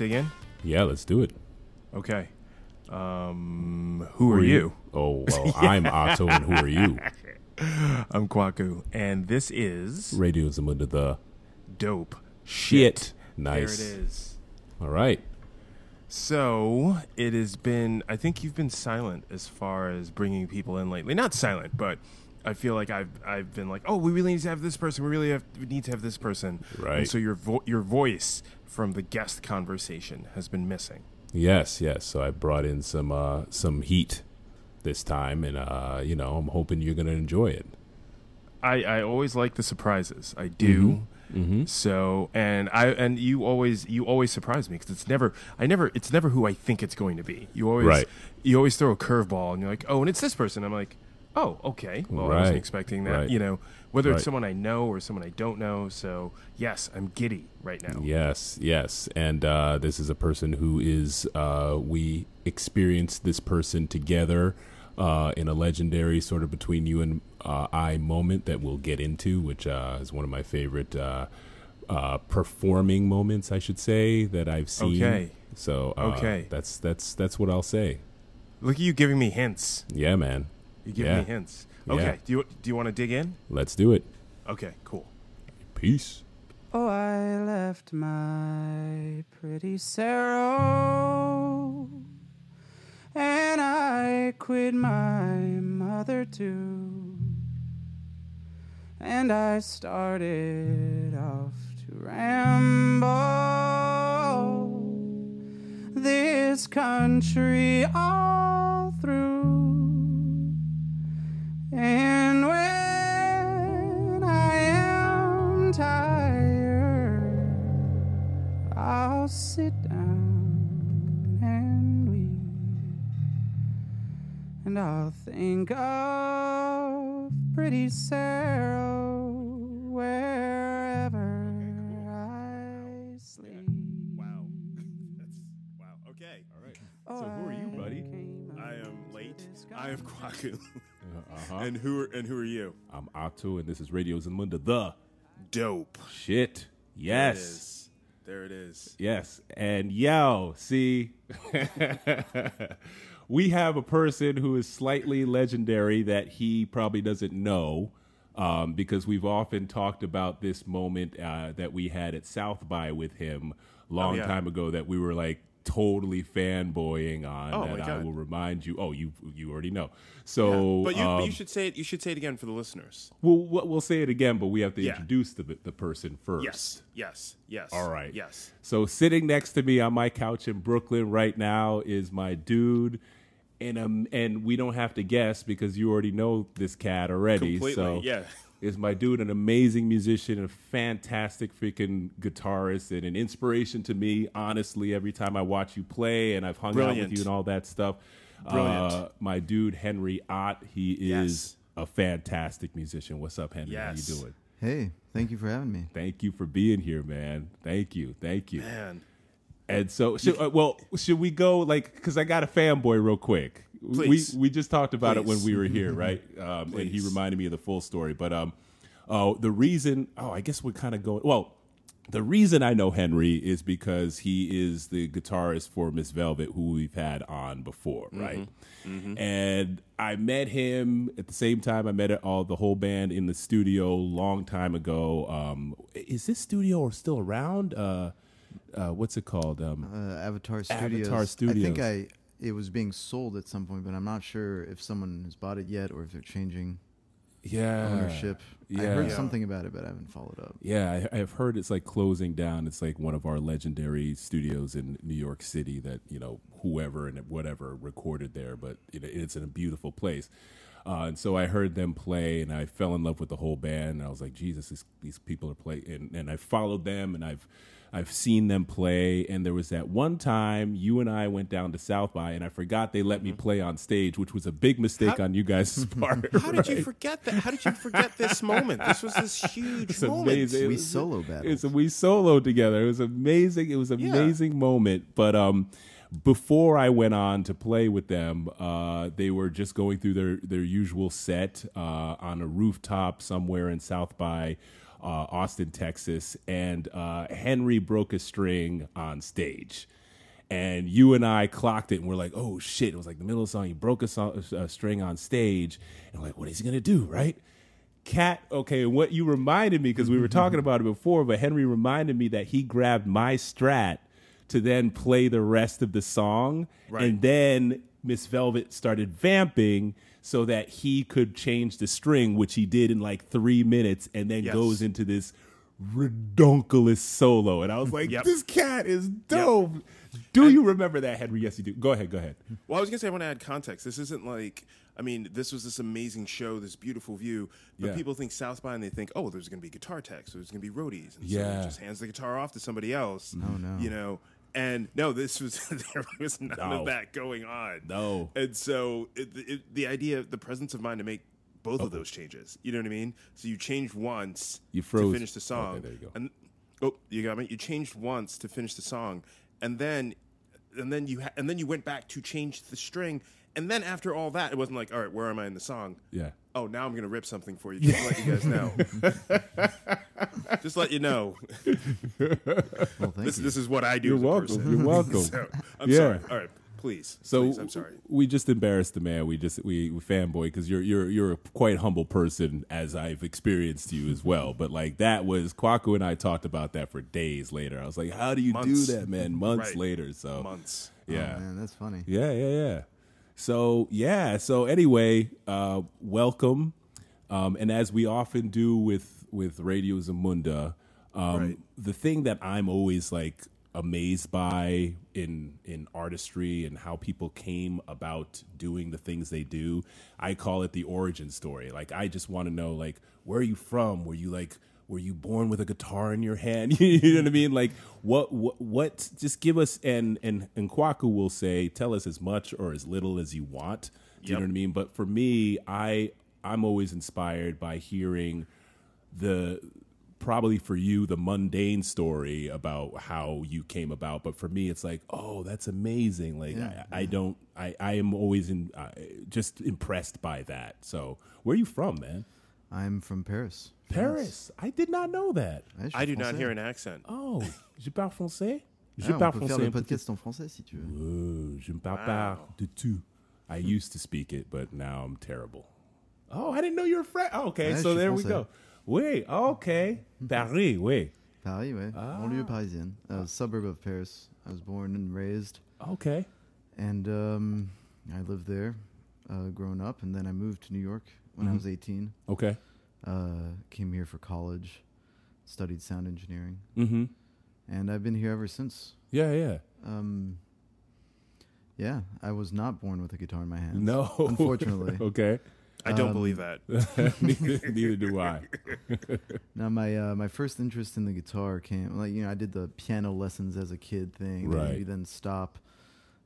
dig in? Yeah, let's do it. Okay. Um, who, are, you? Oh, well, I'm Otto, and who are you? I'm Kwaku, and this is Radio Zamunda the Dope shit. Nice. There it is. All right. So it has been. I think you've been silent as far as bringing people in lately. Not silent, but I feel like I've I've been like, oh, we really need to have this person. We really have we need to have this person. Right. And so your vo- your voice from the guest conversation has been missing. Yes, yes. So I brought in some uh, some heat this time, and uh, you know, I'm hoping you're gonna enjoy it. I, I always like the surprises. I do. Mm-hmm. So and I and you always you always surprise me because it's never I never it's never who I think it's going to be. You always Right. you always throw a curveball and you're like oh and it's this person. I'm like oh okay well I wasn't expecting that. Right. You know whether Right. it's someone I know or someone I don't know. So yes, I'm giddy right now. Yes, yes. And uh, this is a person who is, uh, we experienced this person together uh, in a legendary sort of between you and uh, I moment that we'll get into, which uh, is one of my favorite uh, uh, performing moments, I should say, that I've seen. Okay. So uh, Okay. that's that's that's what I'll say. Look at you giving me hints. Yeah, man. You giving Yeah. me hints. Yeah. Okay. Do you do you want to dig in? Let's do it. Okay. Cool. Peace. Oh, I left my pretty Sarah, and I quit my mother too, and I started off to ramble this country all through. And when I am tired, I'll sit down and weep. And I'll think of pretty Sarah I am Kwaku. Uh-huh. and who are and who are you? I'm Otto, and this is Radio Zamunda, the Dope. shit. There it Yes. There it is. Yes. And yo, see, we have a person who is slightly legendary that he probably doesn't know um, because we've often talked about this moment uh, that we had at South by with him long Oh, yeah. time ago that we were like totally fanboying on Oh, that I will remind you. Oh, you you already know. So but you, but you um, should say it. You should say it again for the listeners. we'll, we'll we'll say it again, but we have to Yeah. introduce the the person first. Yes. Yes. Yes. All right. Yes. So sitting next to me on my couch in Brooklyn right now is my dude, and um, and we don't have to guess because you already know this cat already. Completely. So yeah. is my dude an amazing musician, and a fantastic freaking guitarist, and an inspiration to me. Honestly, every time I watch you play, and I've hung out with you and all that stuff. Brilliant. Uh, my dude Henry Ott, he is Yes. a fantastic musician. What's up, Henry? Yes. How you doing? Hey, thank you for having me. Thank you for being here, man. Thank you, thank you. Man. And so, should, uh, well, should we go like? Because I got a fanboy real quick. Please. We we just talked about it when we were here, right? Um, and he reminded me of the full story. But um, oh, the reason. Oh, I guess we're kind of going. Well, the reason I know Henry is because he is the guitarist for Miss Velvet, who we've had on before, right? And I met him at the same time I met all the whole band in the studio long time ago. Um, is this studio still around? Uh, uh, what's it called? Um, Uh, Avatar Avatar Studios. I think I it was being sold at some point, but I'm not sure if someone has bought it yet or if they're changing yeah, ownership. Yeah. I heard Yeah. something about it, but I haven't followed up. Yeah, I, I've heard it's like closing down. It's like one of our legendary studios in New York City that you know whoever and whatever recorded there, but it, it's in a beautiful place. Uh, and so I heard them play, and I fell in love with the whole band. And I was like, Jesus, this, these people are playing. And, and I followed them, and I've I've seen them play. And there was that one time you and I went down to South by, and I forgot they let me play on stage, which was a big mistake How- on you guys' part. How did you forget that? How did you forget this moment? This was this huge It's moment. amazing. It We was- solo battled. It's we soloed together. It was amazing. It was an Yeah. amazing moment. But um, before I went on to play with them, uh, they were just going through their their usual set uh, on a rooftop somewhere in South by. Uh, Austin, Texas, and uh, Henry broke a string on stage. And you and I clocked it, and we're like, "Oh shit!" It was like the middle of the song. He broke a, song, a string on stage, and we're like, "What is he gonna do?" Right? Cat, okay, what you reminded me because we were talking about it before, but Henry reminded me that he grabbed my strat to then play the rest of the song, Right. and then Miss Velvet started vamping so that he could change the string, which he did in like three minutes, and then Yes. goes into this redonkulous solo, and I was like, Yep. "This cat is dope." Do you remember that, Henry? Yes, you do. Go ahead. Go ahead. Well, I was gonna say I want to add context. This isn't like I mean, this was this amazing show, this beautiful view. But Yeah. people think South by and they think, oh, there's gonna be guitar techs, there's gonna be roadies, and Yeah. so he just hands the guitar off to somebody else. No, no. you know. And no, this was there was none No. of that going on. No. and so it, it, the idea, the presence of mind to make both of those changes. You know what I mean? So you changed once You froze. to finish the song, Okay, there you go. and oh, you got me. You changed once to finish the song, and then and then you ha- and then you went back to change the string, and then after all that, it wasn't like, all right, where am I in the song? Yeah. Oh, now I'm gonna rip something for you. Just to let you guys know. just let you know. Well, thank This you. this is what I do. You're as welcome. person. You're welcome. So, I'm Yeah. sorry. All right, please. So please, I'm sorry. We just embarrassed the man. We just we, we fanboy because you're you're you're a quite humble person as I've experienced you as well. But like that was Kwaku and I talked about that for days later. I was like, how do you Months. do that, man? Months Right. later. So Months. yeah. Oh, man, that's funny. Yeah, yeah, yeah. So yeah, so anyway, uh, welcome. Um, and as we often do with with Radio Zamunda, um, Right. the thing that I'm always like amazed by in in artistry and how people came about doing the things they do, I call it the origin story. Like I just want to know like where are you from? Were you like were you born with a guitar in your hand? you know what I mean? Like what what what just give us and and and Kwaku will say tell us as much or as little as you want. Do you know what I mean? But for me, I I'm always inspired by hearing the probably for you the mundane story about how you came about but for me it's like oh that's amazing like Yeah. I, I don't I, I am always in uh, just impressed by that so where are you from man I'm from Paris. paris i did not know that France. I do not hear an accent. oh je parle français je Ah, on parle peut faire français le un peu podcast en français si tu veux. Euh, je ne parle Wow. pas de tout. I used to speak it, but now I'm terrible. Oh, I didn't know you were French. Oh, okay, Ouais, je so suis there we français. go. Oui, okay. Paris, oui. Paris, ouais. Ah. Banlieue parisienne. A suburb of Paris. I was born and raised. Okay. And um, I lived there uh, growing up. And then I moved to New York when I Mhm. was 18. Okay. Uh, came here for college. Studied sound engineering. Mm-hmm. And I've been here ever since. Yeah, yeah. Um, yeah, I was not born with a guitar in my hands. No. Unfortunately. okay. I don't Um, believe that. neither, neither do I. Now my uh, my first interest in the guitar came like you know I did the piano lessons as a kid thing. Right. Then you then stop.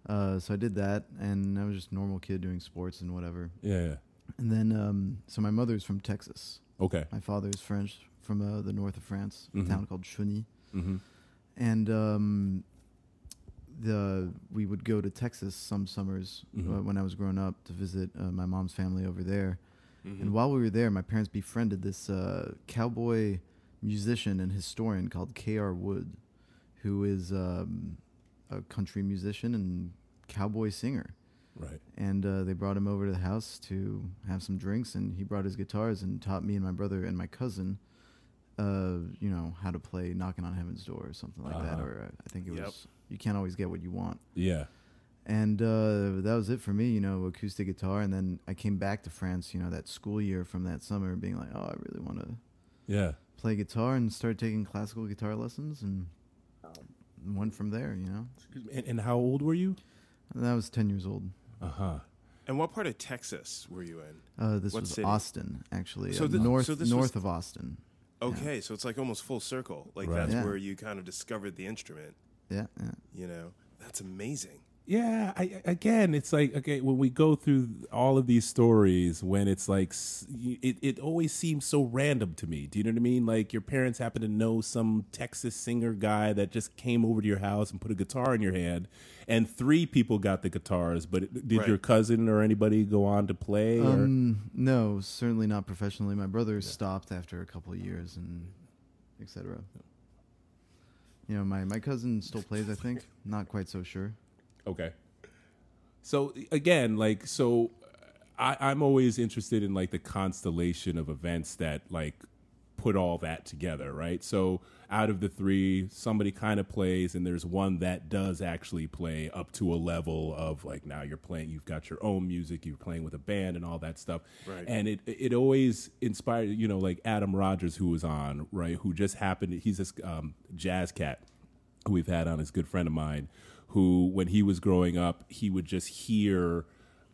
Uh, so I did that, and I was just a normal kid doing sports and whatever. Yeah, yeah. And then um, so my mother's from Texas. Okay. My father's French from uh, the north of France, Mhm. a town called Chauny. Mm-hmm. And um, the we would go to Texas some summers uh, Mhm. when I was growing up to visit uh, my mom's family over there. Mhm. And while we were there, my parents befriended this uh, cowboy musician and historian called K.R. Wood, who is um, a country musician and cowboy singer. Right. And uh, they brought him over to the house to have some drinks, and he brought his guitars and taught me and my brother and my cousin, uh, you know, how to play "Knocking on Heaven's Door" or something like that. Uh-huh. Or uh, I think it Yep. was "You Can't Always Get What You Want." Yeah. And uh, that was it for me, you know, acoustic guitar. And then I came back to France, you know, that school year from that summer, being like, oh, I really want to Yeah. play guitar and start taking classical guitar lessons and went from there, you know. And, and how old were you? And I was 10 years old. Uh huh. And what part of Texas were you in? Uh, this What was city? Austin, actually. So uh, thi- north so north was- of Austin. Okay, so it's like almost full circle. Like Right. that's Yeah. where you kind of discovered the instrument. Yeah, yeah. You know, that's amazing. Yeah, I, again, it's like okay when we go through all of these stories, when it's like it, it always seems so random to me. Do you know what I mean? Like your parents happen to know some Texas singer guy that just came over to your house and put a guitar in your hand, and three people got the guitars. But did Right. your cousin or anybody go on to play? or? Um, no, certainly not professionally. My brother stopped after a couple of years, and etc. You know, my my cousin still plays. I think not quite so sure. Okay. So again, like so I, I'm always interested in like the constellation of events that like put all that together, right? So out of the three, somebody kind of plays, and there's one that does actually play up to a level of like now you're playing, you've got your own music, you're playing with a band and all that stuff, Right. and it it always inspired, you know, like Adam Rogers who was on, right? Who just happened, he's this um, jazz cat who we've had on, is a good friend of mine, who when he was growing up, he would just hear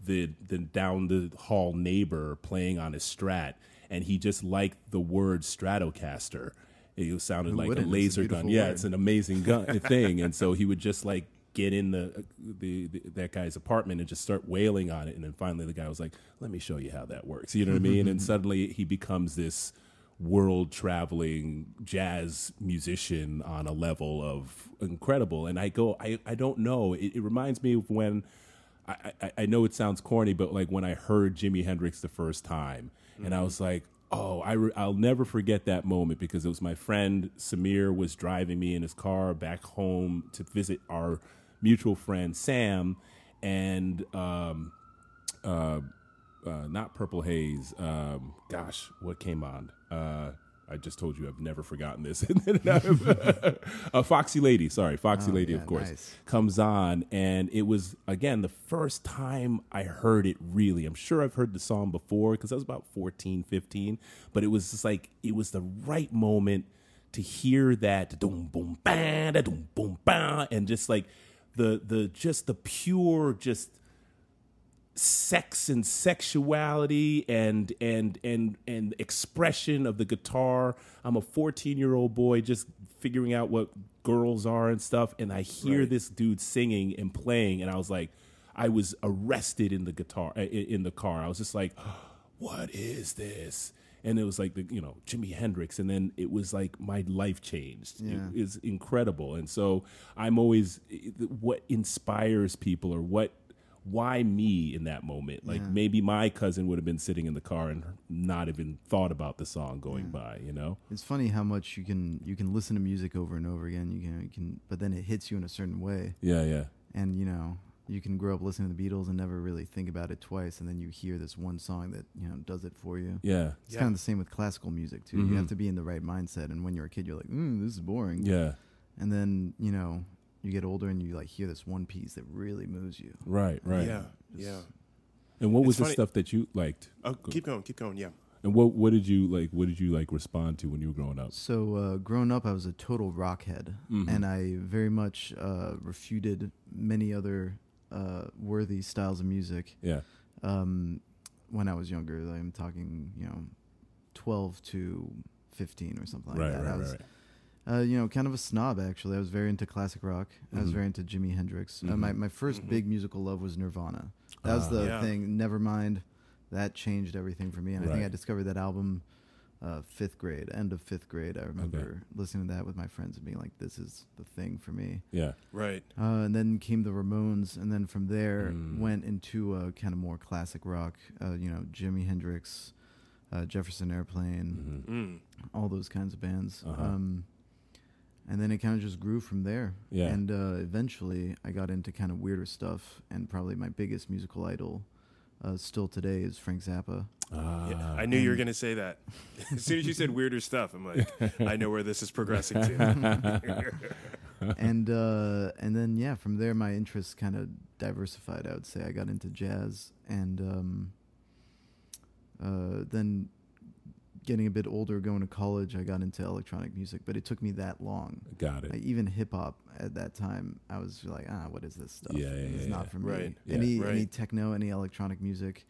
the the down the hall neighbor playing on his strat, and he just liked the word Stratocaster. It sounded Who like a wouldn't? A laser gun. beautiful Yeah, it's an amazing gun thing, and so he would just like get in the, the the that guy's apartment and just start wailing on it, and then finally the guy was like, "Let me show you how that works." You know what I mean? And suddenly he becomes this world traveling jazz musician on a level of incredible. And I go, I, I don't know. It, it reminds me of when I, I, I know it sounds corny, but like when I heard Jimi Hendrix the first time, and I was like, oh, I re- I'll never forget that moment because it was my friend Samir was driving me in his car back home to visit our mutual friend Sam, and um, uh, uh, not Purple Haze. Um, gosh, what came on? Uh, I just told you I've never forgotten this. And then uh, Foxy Lady, sorry, Foxy Oh, Lady, yeah, of course, nice. comes on, and it was again the first time I heard it. Really, I'm sure I've heard the song before because I was about 14, 15, but it was just like it was the right moment to hear that boom boom bang boom boom bang and just like the the just the pure just sex and sexuality and and and and expression of the guitar. I'm a 14 year old boy just figuring out what girls are and stuff, and I hear Right. this dude singing and playing, and I was like, I was arrested in the guitar uh, in in the car. I was just like, what is this? And it was like the you know Jimi Hendrix, and then it was like my life changed. Yeah. It is incredible, and so I'm always what inspires people or what why me in that moment? Like Yeah. maybe my cousin would have been sitting in the car and not even thought about the song going by, you know? It's funny how much you can you can listen to music over and over again. You can you can, but then it hits you in a certain way, Yeah, yeah. and you know you can grow up listening to the Beatles and never really think about it twice, and then you hear this one song that you know does it for you. Yeah. It's Yeah. kind of the same with classical music too. Mhm. You have to be in the right mindset, and when you're a kid, you're like, mm, "This is boring." Yeah. And then you know you get older and you like hear this one piece that really moves you. Right, right. Yeah. Just- Yeah. And what was It's the funny- stuff that you liked? Oh, keep going. Keep going. Yeah. And what what did you like what did you like respond to when you were growing up? So uh, growing up, I was a total rockhead, Mhm. and I very much uh, refuted many other uh, worthy styles of music. Yeah. Um, when I was younger, I'm talking, you know, 12 to 15 or something like right, that. right, I was, right, right. Uh, you know, kind of a snob actually. I was very into classic rock. I was Mhm. very into Jimi Hendrix. Uh, Mhm. my my 1st Mhm. big musical love was Nirvana. That was Ah. the Yeah. thing. Nevermind, that changed everything for me. And I think I discovered that album uh, fifth grade, end of fifth grade. I remember listening to that with my friends and being like, "This is the thing for me." Yeah. Right. Uh, and then came the Ramones, and then from there Mm. went into a kind of more classic rock. Uh, you know, Jimi Hendrix, uh, Jefferson Airplane, Mhm. Mm. all those kinds of bands. Uh-huh. Um, and then it kind of just grew from there. Yeah. And uh, eventually, I got into kind of weirder stuff. And probably my biggest musical idol, uh, still today, is Frank Zappa. Ah. Yeah, I knew you were going to say that. As soon as you said weirder stuff, I'm like, I know where this is progressing to. and uh, and then yeah, from there my interests kind of diversified. I would say I got into jazz, and um, uh, then getting a bit older, going to college, I got into electronic music. But it took me that long. Got it. Like even hip hop at that time, I was like, ah, what is this stuff? Yeah, yeah, it's yeah, not yeah. for me. Right. Yeah. Any any techno, any electronic music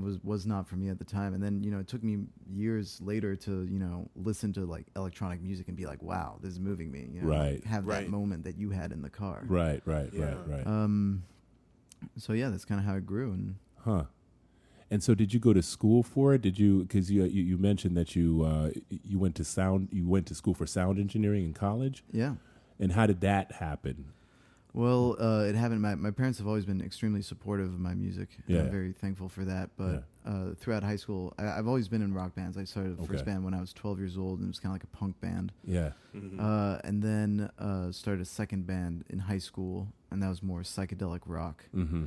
was was not for me at the time. And then you know it took me years later to you know listen to like electronic music and be like, wow, this is moving me. You know, Right. have that moment that you had in the car. right, right, Yeah. right, right. Um. So yeah, that's kind of how it grew, and Huh. And so, did you go to school for it? Did you? Because you, you you mentioned that you uh, you went to sound you went to school for sound engineering in college. yeah. And how did that happen? Well, uh, it happened. My, my parents have always been extremely supportive of my music. and I'm Yeah. very thankful for that. But uh, throughout high school, I, I've always been in rock bands. I started the Okay. first band when I was 12 years old, and it was kind of like a punk band. Yeah. Uh, and then uh, started a second band in high school, and that was more psychedelic rock. Mm-hmm.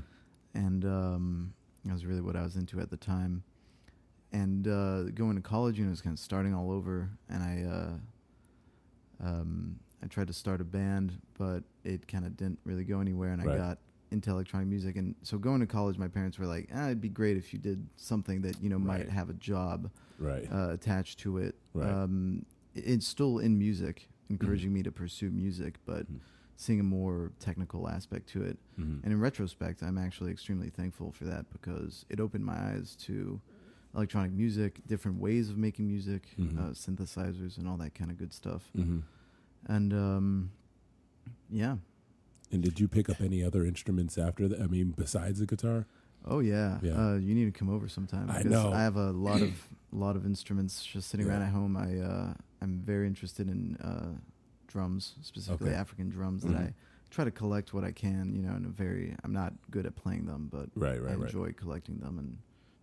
And um, that was really what I was into at the time. And uh, going to college, you know, it was kind of starting all over, and I. Uh, um, I tried to start a band, but it kind of didn't really go anywhere, and I got into electronic music. And so going to college, my parents were like, ah, "It'd be great if you did something that you know might Right. have a job Right. uh, attached to it." Right. Um, it's still in music, encouraging me to pursue music, but Mhm. Seeing a more technical aspect to it. Mhm. And in retrospect, I'm actually extremely thankful for that because it opened my eyes to electronic music, different ways of making music, Mhm. uh, synthesizers, and all that kind of good stuff. Mhm. And um, yeah, And did you pick up any other instruments after that? I mean, besides the guitar? oh yeah, Yeah. Uh, you need to come over sometime. I because know. I have a lot of lot of instruments just sitting around at home. I uh, I'm very interested in uh, drums, specifically Okay. African drums. That I try to collect what I can. You know, in a very I'm not good at playing them, but Right, I right, right. enjoy collecting them and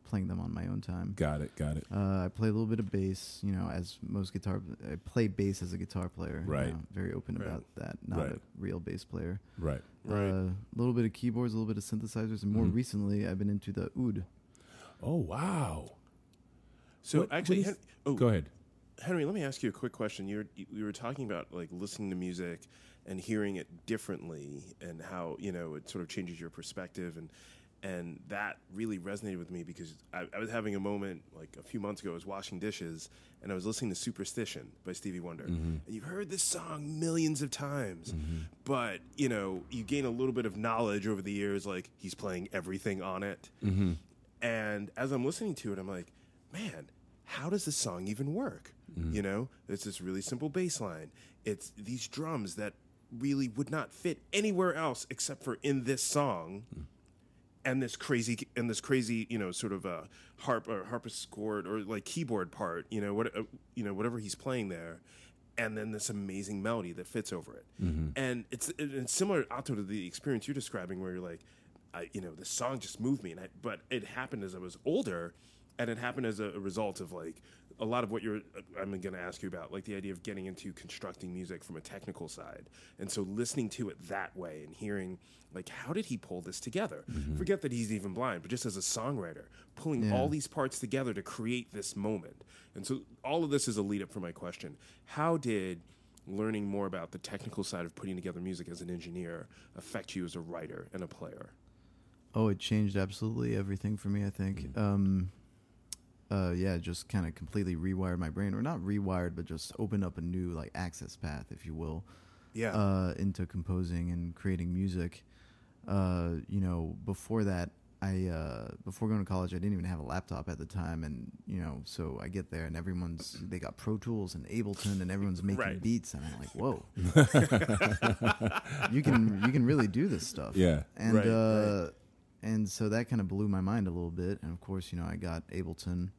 playing them on my own time. Got it, got it. Uh, I play a little bit of bass, you know, as most guitar. I play bass as a guitar player. you Right. know, very open Right. about that. Not Right. a real bass player. Right. Right. Uh, a little bit of keyboards, a little bit of synthesizers, and more Mhm. recently, I've been into the oud. Oh, wow. So What- actually, what is- oh, Go ahead. Henry, let me ask you a quick question. You were you were talking about like listening to music and hearing it differently, and how you know it sort of changes your perspective, and and that really resonated with me because I, I was having a moment like a few months ago. I was washing dishes and I was listening to "Superstition" by Stevie Wonder, and you've heard this song millions of times, but you know you gain a little bit of knowledge over the years. Like he's playing everything on it, Mm-hmm. and as I'm listening to it, I'm like, man, how does this song even work? Mm-hmm. You know, it's this really simple bass line. It's these drums that really would not fit anywhere else except for in this song. Mm. And this crazy, and this crazy, you know, sort of a harp or harpsichord or like keyboard part, you know, what, uh, you know, whatever he's playing there, and then this amazing melody that fits over it. Mm-hmm. And it's it's similar, Otto, to the experience you're describing, where you're like, I, you know, the song just moved me, and I, but it happened as I was older, and it happened as a, a result of like a lot of what you're. I'm going to ask you about, like the idea of getting into constructing music from a technical side, and so listening to it that way and hearing like how did he pull this together? Forget that he's even blind, but just as a songwriter, pulling Yeah. all these parts together to create this moment, and so all of this is a lead up for my question: How did learning more about the technical side of putting together music as an engineer affect you as a writer and a player? Oh, it changed absolutely everything for me. I think. Mm. Um, uh, yeah, just kind of completely rewired my brain, or not rewired, but just opened up a new like access path, if you will, Yeah. uh, into composing and creating music. Uh, you know, before that, I uh, before going to college, I didn't even have a laptop at the time, and you know, so I get there and everyone's they got Pro Tools and Ableton, and everyone's making Right. beats, and I'm like, whoa, you can you can really do this stuff, Yeah. and Right, uh, and so that kind of blew my mind a little bit. And of course, you know, I got Ableton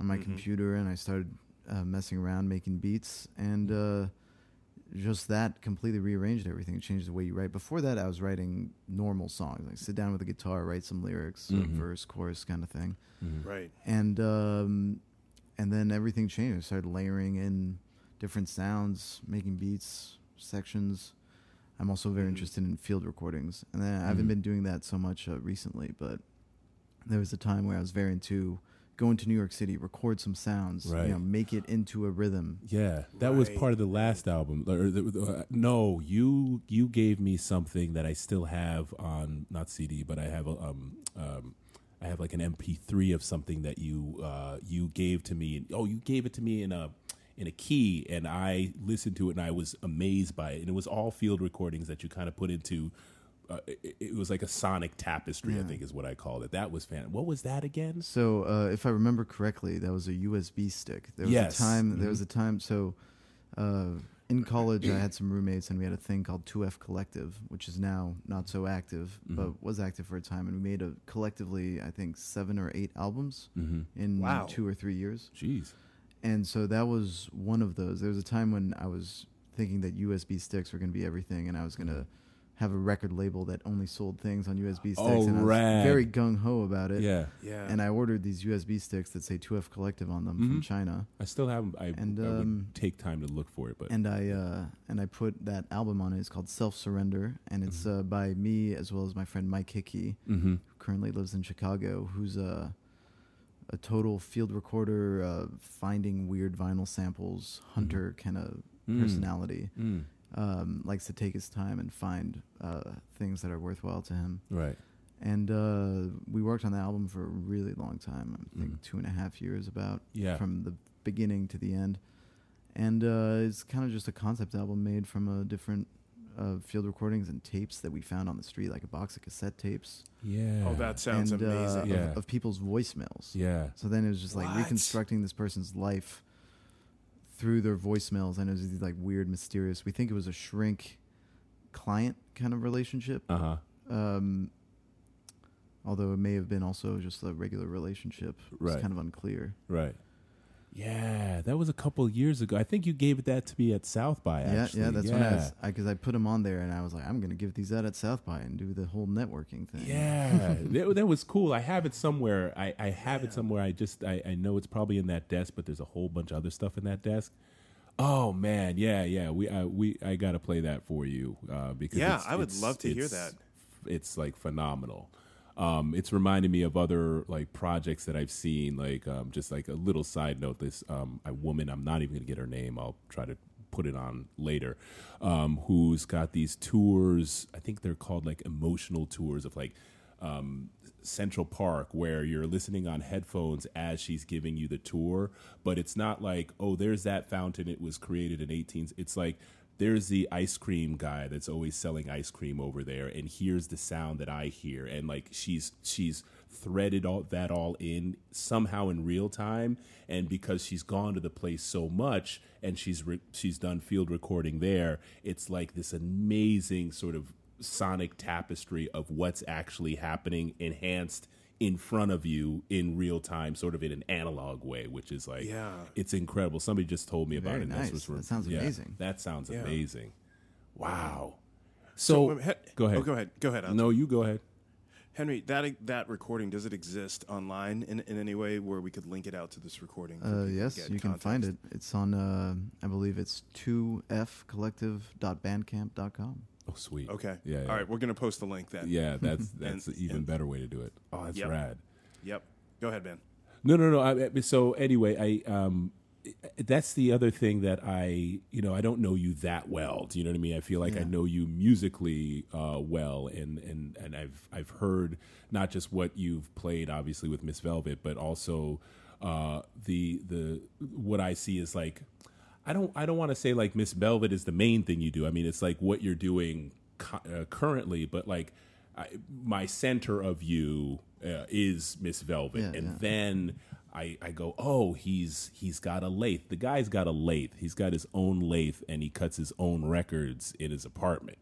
on my Mhm. computer, and I started uh, messing around making beats, and uh, just that completely rearranged everything. It changed the way you write. Before that, I was writing normal songs, like sit down with a guitar, write some lyrics, a Mhm. verse, chorus, kind of thing, Mhm. right. and um, and then everything changed. I started layering in different sounds, making beats, sections. I'm also very Mhm. interested in field recordings, and then I haven't Mhm. been doing that so much uh, recently. But there was a time where I was very into going to New York City, record some sounds, Right. you know, make it into a rhythm. Yeah, that was part of the last album. Or the, the- no, you you gave me something that I still have on not CD, but I have a, um um I have like an MP3 of something that you uh you gave to me. Oh, you gave it to me in a in a key, and I listened to it and I was amazed by it. And it was all field recordings that you kind of put into. Uh, it, it was like a sonic tapestry, I think is what I called it. That was fan. What was that again? So, uh, if I remember correctly, that was a USB stick. There was Yes. a time. There Mhm. was a time. So, uh, in college, I had some roommates, and we had a thing called 2F Collective, which is now not so active, Mhm. but was active for a time. And we made a collectively, I think, seven or eight albums Mm-hmm. in Wow. two or three years. Jeez. And so that was one of those. There was a time when I was thinking that USB sticks were going to be everything, and I was going to have a record label that only sold things on USB sticks, Oh, and I was rad. very gung ho about it. Yeah, Yeah. And I ordered these USB sticks that say 2F Collective on them from Mhm. China, I still have. I, And, I would um, take time to look for it, but and I uh, and I put that album on it. It's called Self Surrender, and it's Mm-hmm. uh, by me as well as my friend Mike Hickey, Mhm. who currently lives in Chicago, who's a a total field recorder, uh, finding weird vinyl samples, hunter kind of Mm. personality. Mm. Um, likes to take his time and find uh, things that are worthwhile to him. right. And uh, we worked on the album for a really long time. I think Mhm. two and a half years, about Yeah. from the beginning to the end. And uh, it's kind of just a concept album made from a different uh, field recordings and tapes that we found on the street, like a box of cassette tapes. Yeah. oh, that sounds and, uh, amazing. of- Yeah. of, people's voicemails. Yeah. So then it was just like What? reconstructing this person's life through their voicemails, and it was these like weird, mysterious. We think it was a shrink client kind of relationship, Uh huh. um, although it may have been also just a regular relationship. It's Right. kind of unclear. Right. Yeah, that was a couple years ago. I think you gave it that to me at South by. Actually. Yeah, yeah, that's when I was because I, put them on there, and I was like, I'm gonna give these out at South by and do the whole networking thing. Yeah, that, that was cool. I have it somewhere. I, I have it somewhere. I just I, I know it's probably in that desk, but there's a whole bunch of other stuff in that desk. Oh man, yeah, yeah. We I, we I got to play that for you uh, because Yeah, it's- I would it's- love to hear it's- that. It's like phenomenal. Um, it's reminding me of other like projects that I've seen. Like um, just like a little side note, this um, a woman. I'm not even gonna get her name. I'll try to put it on later. Um, who's got these tours? I think they're called like emotional tours of like um, Central Park, where you're listening on headphones as she's giving you the tour. But it's not like, oh, there's that fountain. It was created in 18. It's like there's the ice cream guy that's always selling ice cream over there, and here's the sound that I hear, and like she's she's threaded all that all in somehow in real time, and because she's gone to the place so much, and she's re- she's done field recording there, it's like this amazing sort of sonic tapestry of what's actually happening enhanced in front of you in real time sort of in an analog way which is like Yeah. it's incredible somebody just told me about Very it nice. that's what's That sounds yeah, amazing. that sounds Yeah. amazing wow So, so, um, he- go ahead Oh, go ahead. Go ahead. Alex. no you go ahead Henry, that that recording does it exist online in, in any way where we could link it out to this recording? Uh, yes, get you can find it. It's on, uh, I believe it's 2fcollective.bandcamp.com. oh sweet Okay. yeah, yeah. All right, we're gonna post the link then. yeah that's that's an even and- better way to do it oh that's Yep. rad Yep. Go ahead, Ben. No, no, no. I, I- so anyway, I um, that's the other thing that I, you know, I don't know you that well. Do you know what I mean? I feel like I know you musically uh, well, and and and I've I've heard not just what you've played, obviously with Miss Velvet, but also uh, the the what I see is like. I don't. I don't want to say like Miss Velvet is the main thing you do. I mean, it's like what you're doing cu- uh, currently, but like I, my center of you uh, is Miss Velvet, Yeah, and yeah. then I, I go, oh, he's he's got a lathe. The guy's got a lathe. He's got his own lathe, and he cuts his own records in his apartment.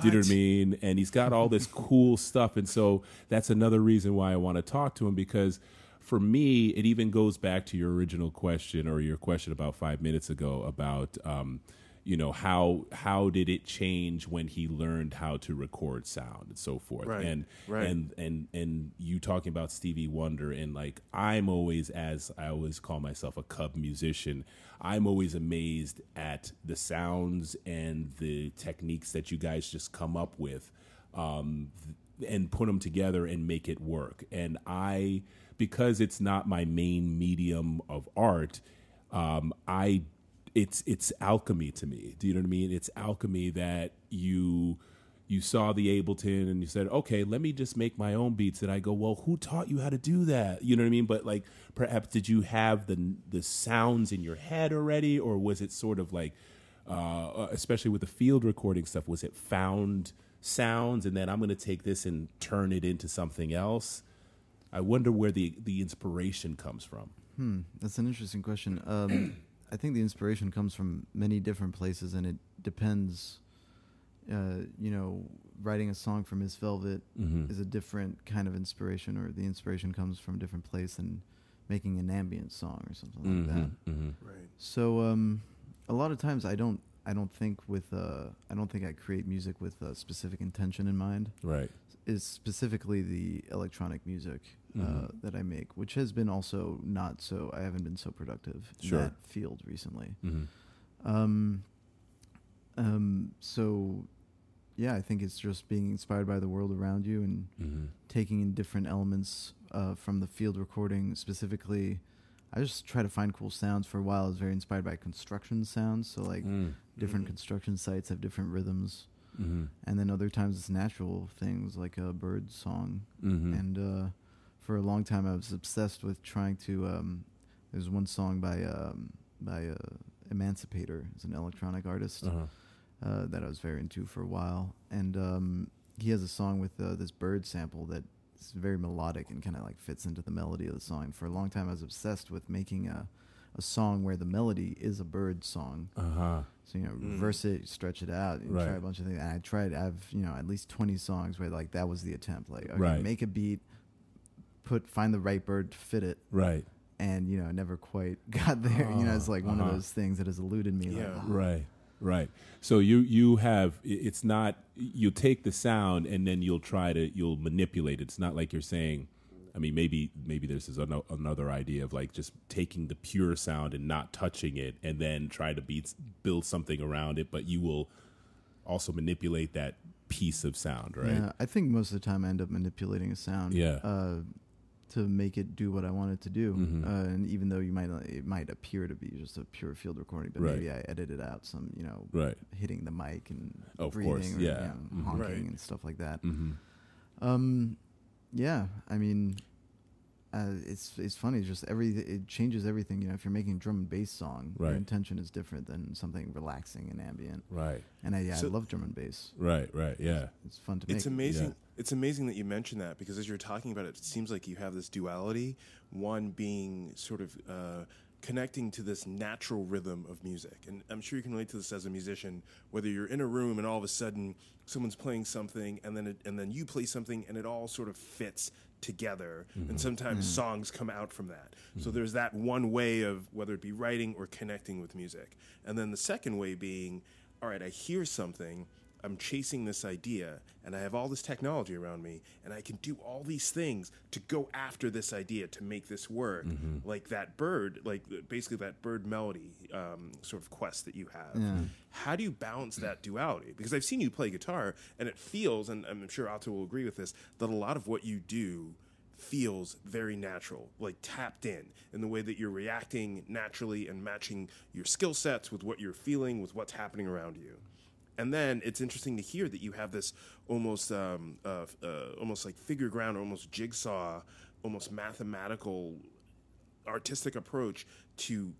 Do you know what I mean? And he's got all this cool stuff, and so that's another reason why I want to talk to him because for me, it even goes back to your original question or your question about five minutes ago about. Um, you know how how did it change when he learned how to record sound and so forth Right, and right. and and and you talking about Stevie Wonder and like I'm always as I always call myself a cub musician I'm always amazed at the sounds and the techniques that you guys just come up with um, and put them together and make it work and I because it's not my main medium of art um, I it's it's alchemy to me. Do you know what I mean? It's alchemy that you you saw the Ableton and you said, okay, let me just make my own beats. And I go, well, who taught you how to do that? You know what I mean? But like, perhaps did you have the the sounds in your head already, or was it sort of like, uh, especially with the field recording stuff, was it found sounds and then I'm going to take this and turn it into something else? I wonder where the the inspiration comes from. Hmm, that's an interesting question. Um, I think the inspiration comes from many different places, and it depends. Uh, you know, writing a song for Miss Velvet Mhm. is a different kind of inspiration, or the inspiration comes from a different place than making an ambient song or something like that. Mhm, mhm. Right. So um, a lot of times I don't I don't think with uh, I don't think I create music with a specific intention in mind. Right. Is specifically the electronic music uh, Mhm. that I make, which has been also not so. I haven't been so productive in Sure. that field recently. hmm Um, um, so, yeah, I think it's just being inspired by the world around you and hmm taking in different elements uh, from the field recording. Specifically, I just try to find cool sounds. For a while, I was very inspired by construction sounds. So, like, Mm. different Mhm. construction sites have different rhythms. hmm And then other times it's natural things like a bird song. hmm And uh, for a long time, I was obsessed with trying to. Um, there's one song by um, by uh, Emancipator, it's an electronic artist uh-huh. uh, that I was very into for a while, and um, he has a song with uh, this bird sample that is very melodic and kind of like fits into the melody of the song. For a long time, I was obsessed with making a a song where the melody is a bird song. Uh-huh. So you know, Mm. reverse it, stretch it out, and try a bunch of things. And I tried. I've you know at least twenty songs where like that was the attempt. Like okay, Right. make a beat, put find the right bird to fit it, Right. and you know I never quite got there. you know, it's like one Uh-huh. of those things that has eluded me. Yeah. Like, Right. Right. So you you have it's not you take the sound and then you'll try to you'll manipulate it. It's not like you're saying I mean maybe maybe this is ano- another idea of like just taking the pure sound and not touching it and then try to beat build something around it, but you will also manipulate that piece of sound, right? Yeah, I think most of the time I end up manipulating a sound. Yeah. Uh, to make it do what I want it to do, Mhm. uh, and even though you might not, it might appear to be just a pure field recording, but Right. maybe I edited out some, you know, Right. hitting the mic and Of breathing course, or yeah. you know, Mhm. honking Right. and stuff like that. Mhm. Um, yeah, I mean, uh, it's it's funny. It's just every it changes everything. You know, if you're making a drum and bass song, Right. your intention is different than something relaxing and ambient. Right. And I, yeah, So- I love drum and bass. Right, right. Yeah. It's fun to make. It's amazing. Yeah. It's amazing that you mentioned that because as you're talking about it, it seems like you have this duality. One being sort of uh, connecting to this natural rhythm of music, and I'm sure you can relate to this as a musician. Whether you're in a room and all of a sudden someone's playing something, and then it, and then you play something, and it all sort of fits together. And mm-hmm. sometimes mm-hmm. songs come out from that. So mm-hmm. there's that one way of whether it be writing or connecting with music, and then the second way being, all right, I hear something. I'm chasing this idea and I have all this technology around me and I can do all these things to go after this idea to make this work. Like that bird, like basically that bird melody um, sort of quest that you have. Yeah. How do you balance that duality? Because I've seen you play guitar and it feels, and I'm sure Otto will agree with this, that a lot of what you do feels very natural, like tapped in in the way that you're reacting naturally and matching your skill sets with what you're feeling, with what's happening around you. And then it's interesting to hear that you have this almost, um, uh, uh, almost like figure ground, almost jigsaw, almost mathematical, artistic approach to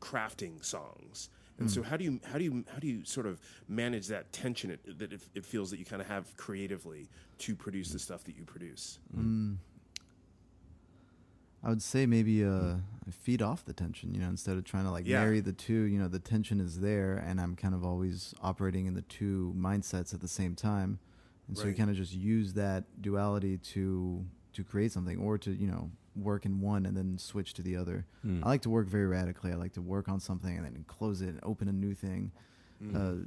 crafting songs. And so, how do you how do you how do you sort of manage that tension it, that it, it feels that you kind of have creatively to produce the stuff that you produce? Mm. I would say maybe uh, feed off the tension, you know, instead of trying to like Yeah. marry the two. You know, the tension is there, and I'm kind of always operating in the two mindsets at the same time, and so you kind of just use that duality to to create something, or to you know work in one and then switch to the other. Mm. I like to work very radically. I like to work on something and then close it and open a new thing. Mm. Uh,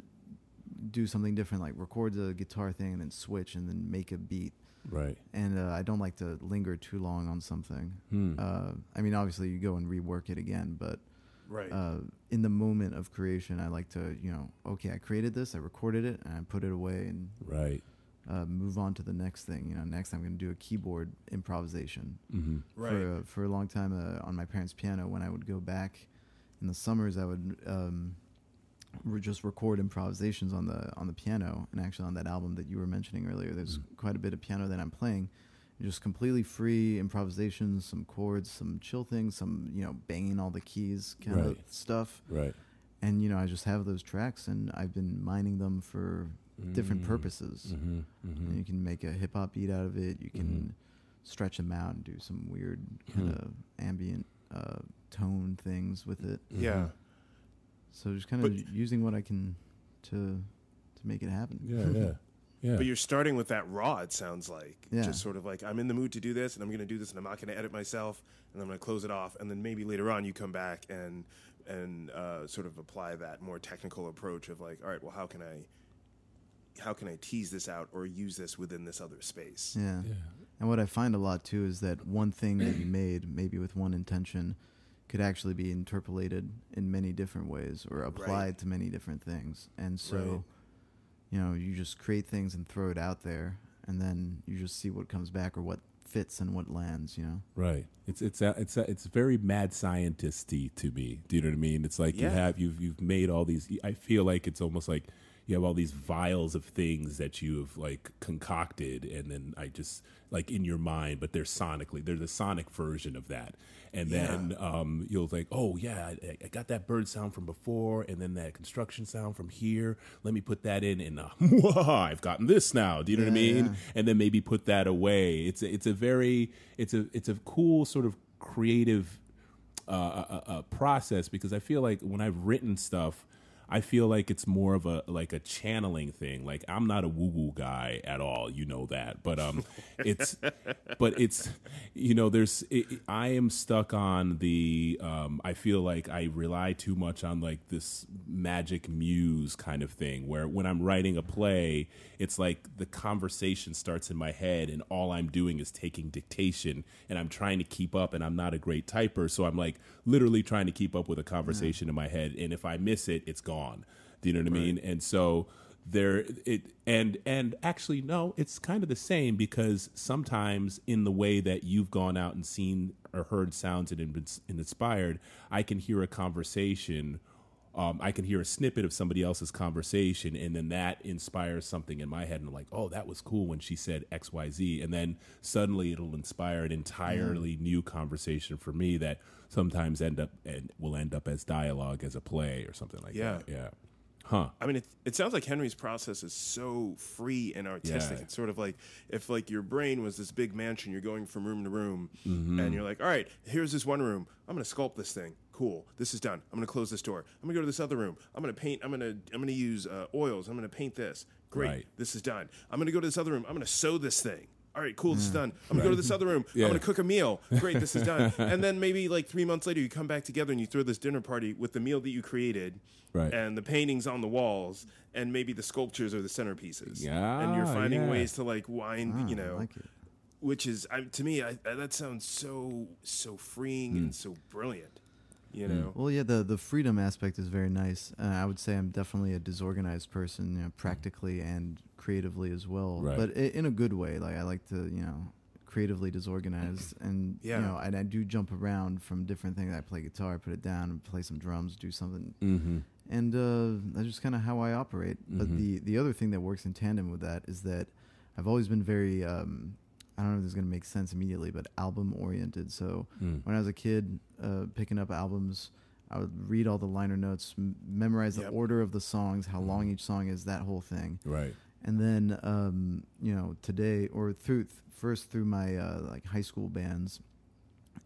do something different, like record the guitar thing and then switch and then make a beat Right. and uh, I don't like to linger too long on something. Hmm. Uh, I mean, obviously, you go and rework it again, but right. uh, in the moment of creation, I like to, you know, okay, I created this, I recorded it, and I put it away and Right. uh, move on to the next thing. You know, next I'm going to do a keyboard improvisation. hmm right. For, uh, for a long time uh, on my parents' piano, when I would go back in the summers, I would um, re- just record improvisations on the on the piano. And actually, on that album that you were mentioning earlier, there's quite a bit of piano that I'm playing. Just completely free improvisations, some chords, some chill things, some you know banging all the keys kind of stuff. Right. And you know, I just have those tracks, and I've been mining them for different Mm. purposes. Mm-hmm. And you can make a hip hop beat out of it. You can Mhm. stretch them out and do some weird kind of ambient uh, tone things with it. yeah. So just kind of But- using what I can to to make it happen. Yeah. Yeah. Yeah. But you're starting with that raw, it sounds like. Yeah. Just sort of like, I'm in the mood to do this, and I'm going to do this, and I'm not going to edit myself, and I'm going to close it off. And then maybe later on, you come back and and uh, sort of apply that more technical approach of like, all right, well, how can I how can I tease this out or use this within this other space? Yeah. Yeah. And what I find a lot too is that one thing that you made, maybe with one intention, could actually be interpolated in many different ways or applied Right. to many different things. And so, Right. you know, you just create things and throw it out there, and then you just see what comes back or what fits and what lands. You know. Right. It's it's a, it's a, it's very mad scientisty to me. Do you know what I mean? It's like you have you've you've made all these. I feel like it's almost like you have all these vials of things that you have like concocted, and then I just like in your mind, but they're sonically they're the sonic version of that. And then um, you'll think oh yeah, I, I got that bird sound from before, and then that construction sound from here. Let me put that in, and uh, I've gotten this now. Do you know what I mean? yeah. and then maybe put that away. It's a, it's a very it's a it's a cool sort of creative uh, uh, uh, process because I feel like when I've written stuff, I feel like it's more of a like a channeling thing. Like I'm not a woo woo guy at all, you know that. But um, it's but it's you know there's it, I am stuck on the um. I feel like I rely too much on like this magic muse kind of thing where when I'm writing a play, it's like the conversation starts in my head and all I'm doing is taking dictation and I'm trying to keep up and I'm not a great typer, so I'm like literally trying to keep up with a conversation in my head and if I miss it, it's gone. Do you know what I mean? And so there it and and actually no it's kind of the same because sometimes in the way that you've gone out and seen or heard sounds and been and inspired i can hear a conversation um, I can hear a snippet of somebody else's conversation, and then that inspires something in my head, and I'm like, "Oh, that was cool when she said X, Y, Z, and then suddenly it'll inspire an entirely new conversation for me that sometimes end up and will end up as dialogue as a play or something like Yeah. that. Yeah, huh? I mean, it, it sounds like Henry's process is so free and artistic. Yeah. It's sort of like if like your brain was this big mansion, you're going from room to room, Mm-hmm. and you're like, all right, here's this one room. I'm going to sculpt this thing. Cool. This is done. I'm going to close this door. I'm going to go to this other room. I'm going to paint. I'm going to I'm going to use uh, oils. I'm going to paint this. Great. Right. This is done. I'm going to go to this other room. I'm going to sew this thing. All right, cool. This is done. I'm gonna go to this other room. Yeah. I'm gonna cook a meal. Great, this is done. and then maybe like three months later, you come back together and you throw this dinner party with the meal that you created, Right. and the paintings on the walls, and maybe the sculptures are the centerpieces. Yeah, and you're finding yeah. ways to like wind, Ah, you know, like it. which is I, to me I, I, that sounds so so freeing Hmm. and so brilliant. You know, Well, yeah, the the freedom aspect is very nice. Uh, I would say I'm definitely a disorganized person, you know, practically and creatively as well. Right. But i- in a good way. Like I like to, you know, creatively disorganized, and Yeah. you know, and I do jump around from different things. I play guitar, put it down, and play some drums, do something, Mm-hmm. and uh, that's just kind of how I operate. But Mhm. the the other thing that works in tandem with that is that I've always been very. Um, I don't know if this is going to make sense immediately, but album oriented. So Mm. when I was a kid, uh, picking up albums, I would read all the liner notes, m- memorize the order of the songs, how long each song is, that whole thing. Right. And then, um, you know, today or through th- first through my uh, like high school bands,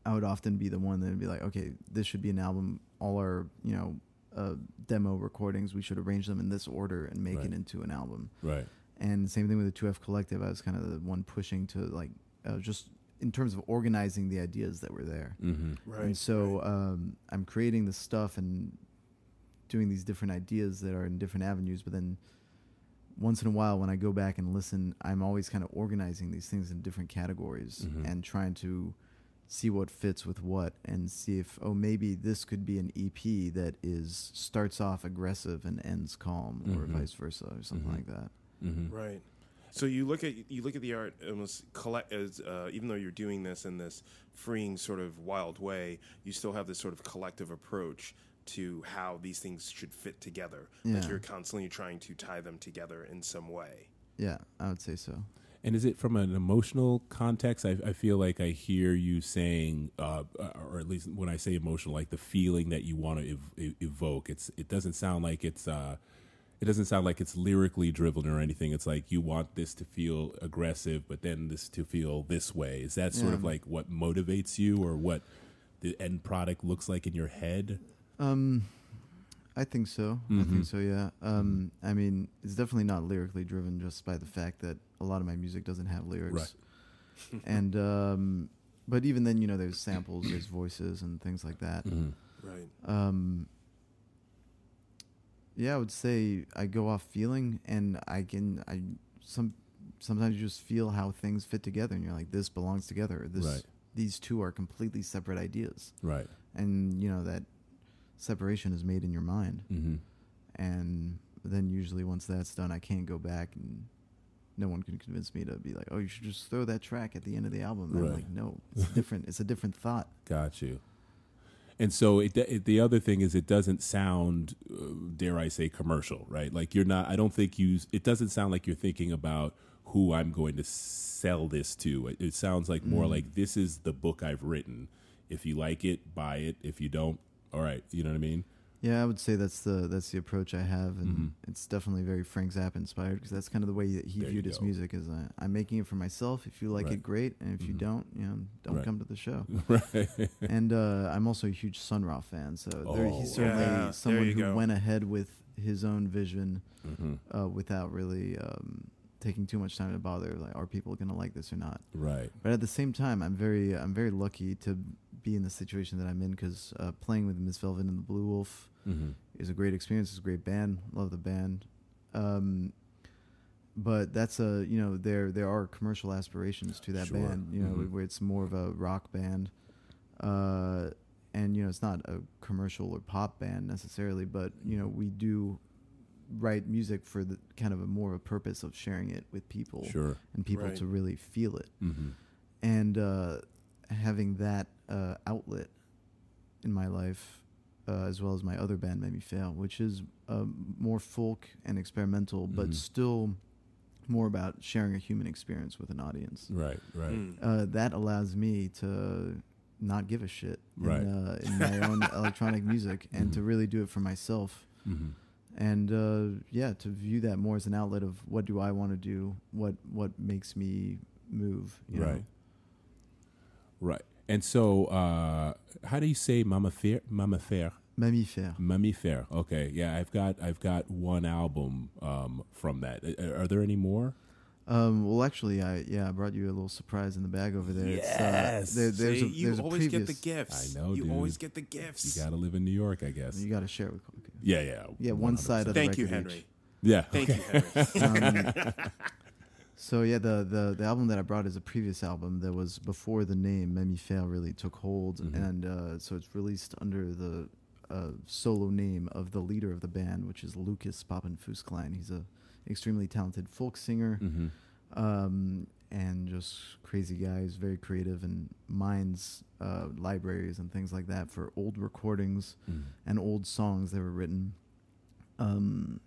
I would often be the one that would be like, okay, this should be an album. All our you know uh, demo recordings, we should arrange them in this order and make Right. it into an album. Right. And same thing with the 2F Collective. I was kind of the one pushing to like uh, just in terms of organizing the ideas that were there. Mm-hmm. right? And so right. um, I'm creating this stuff and doing these different ideas that are in different avenues. But then once in a while, when I go back and listen, I'm always kind of organizing these things in different categories Mhm. and trying to see what fits with what and see if oh maybe this could be an EP that is starts off aggressive and ends calm or Mhm. vice versa or something Mhm. like that. Mm-hmm. Right. So you look at you look at the art almost collect as uh, even though you're doing this in this freeing sort of wild way, you still have this sort of collective approach to how these things should fit together. Like you're constantly trying to tie them together in some way. Yeah, I would say so. And is it from an emotional context? I, I feel like I hear you saying, uh, or at least when I say emotional, like the feeling that you want to ev- evoke. It's it doesn't sound like it's uh, it doesn't sound like it's lyrically driven or anything. It's like you want this to feel aggressive, but then this to feel this way. Is that sort of like what motivates you, or what the end product looks like in your head? Um, I think so. I Mhm. think so. Yeah. Um, I mean, it's definitely not lyrically driven, just by the fact that a lot of my music doesn't have lyrics. and um, but even then, you know, there's samples, there's voices, and things like that. Mhm. Right. Um, yeah, I would say I go off feeling, and I can I some sometimes you just feel how things fit together, and you're like, this belongs together. This Right. these two are completely separate ideas, Right. and you know that separation is made in your mind, Mm-hmm. and then usually once that's done, I can't go back and. No one can convince me to be like, "Oh, you should just throw that track at the end of the album." And Right. I'm like, "No, it's different. it's a different thought." Got you. And so it, it, the other thing is, it doesn't sound, uh, dare I say, commercial, right? Like you're not. I don't think you. It doesn't sound like you're thinking about who I'm going to sell this to. It, it sounds like more like this is the book I've written. If you like it, buy it. If you don't, all right. You know what I mean? Yeah, I would say that's the that's the approach I have, and Mhm. it's definitely very Frank Zappa inspired because that's kind of the way that he There viewed his music. Is uh, I'm making it for myself. If you like Right. it, great, and if you Mhm. don't, you know, don't Right. come to the show. right. and uh, I'm also a huge Sun Ra fan, so there, Oh, he's certainly Yeah, someone you who go. went ahead with his own vision hmm uh, without really um, taking too much time to bother. Like, are people going to like this or not? Right. But at the same time, I'm very I'm very lucky to be in the situation that I'm in because uh, playing with Miss Velvet and the Blue Wolf hmm is a great experience. It's a great band. Love the band. Um, but that's a you know there there are commercial aspirations to that Sure. band. You know Mhm. where it's more of a rock band, uh, and you know it's not a commercial or pop band necessarily. But you know we do write music for the kind of a more of a purpose of sharing it with people Sure. and people Right. to really feel it hmm and uh, having that uh, outlet in my life, uh, as well as my other band, Mammifère, which is um, more folk and experimental, but Mhm. still more about sharing a human experience with an audience. Right. Right. Mm. Uh, that allows me to not give a shit Right. in, uh, in my own electronic music and to Mhm. really do it for myself. hmm And uh, yeah, to view that more as an outlet of what do I want to do, what what makes me move, you know? Right. Right. And so, uh, how do you say mammifère? Mammifère. Mammifère. Mammifère. Okay. Yeah, I've got I've got one album um, from that. Are, are there any more? Um, well, actually, I yeah, I brought you a little surprise in the bag over there. Yes! It's, uh, there, there's See, a, you a always get the gifts. I know, You dude. always get the gifts. You got to live in New York, I guess. You got to share it with. Okay. Yeah, yeah. Yeah, one side of the Thank you, Henry. each. Yeah. Thank okay. you, Henry. Um, so yeah, the, the the album that I brought is a previous album that was before the name Mammifère really took hold, Mhm. and uh, so it's released under the uh, solo name of the leader of the band, which is Lucas Papenfusklein. He's a extremely talented folk singer. hmm um, and just crazy guys, very creative and mines uh, libraries and things like that for old recordings Mm. and old songs that were written, um,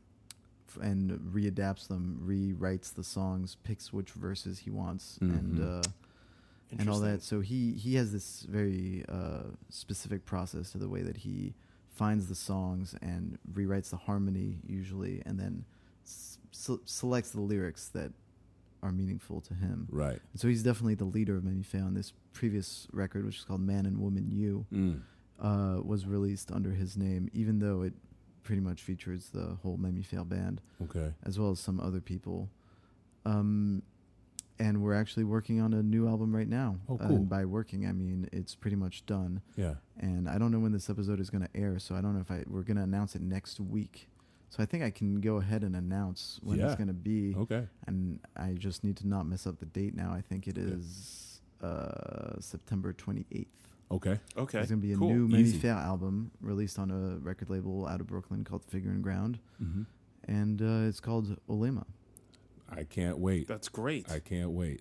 and readapts them, rewrites the songs, picks which verses he wants, and Mhm. uh, and all that. So he he has this very uh, specific process to the way that he finds the songs and rewrites the harmony usually, and then s- selects the lyrics that are meaningful to him. Right. And so he's definitely the leader of Mammifère on this previous record, which is called Man and Woman You, Mm. uh, was released under his name, even though it pretty much features the whole Mammifère band Okay. as well as some other people. Um, and we're actually working on a new album right now. Oh, Uh, cool. and by working, I mean it's pretty much done. Yeah. And I don't know when this episode is going to air, so I don't know if I we're going to announce it next week. So I think I can go ahead and announce when Yeah. it's going to be. Okay. And I just need to not mess up the date now. I think it is uh, September 28th. Okay. Okay. There's going to be a cool. new Many Easy. Fair album released on a record label out of Brooklyn called Figure and Ground. hmm And uh, it's called Olema. I can't wait. That's great. I can't wait.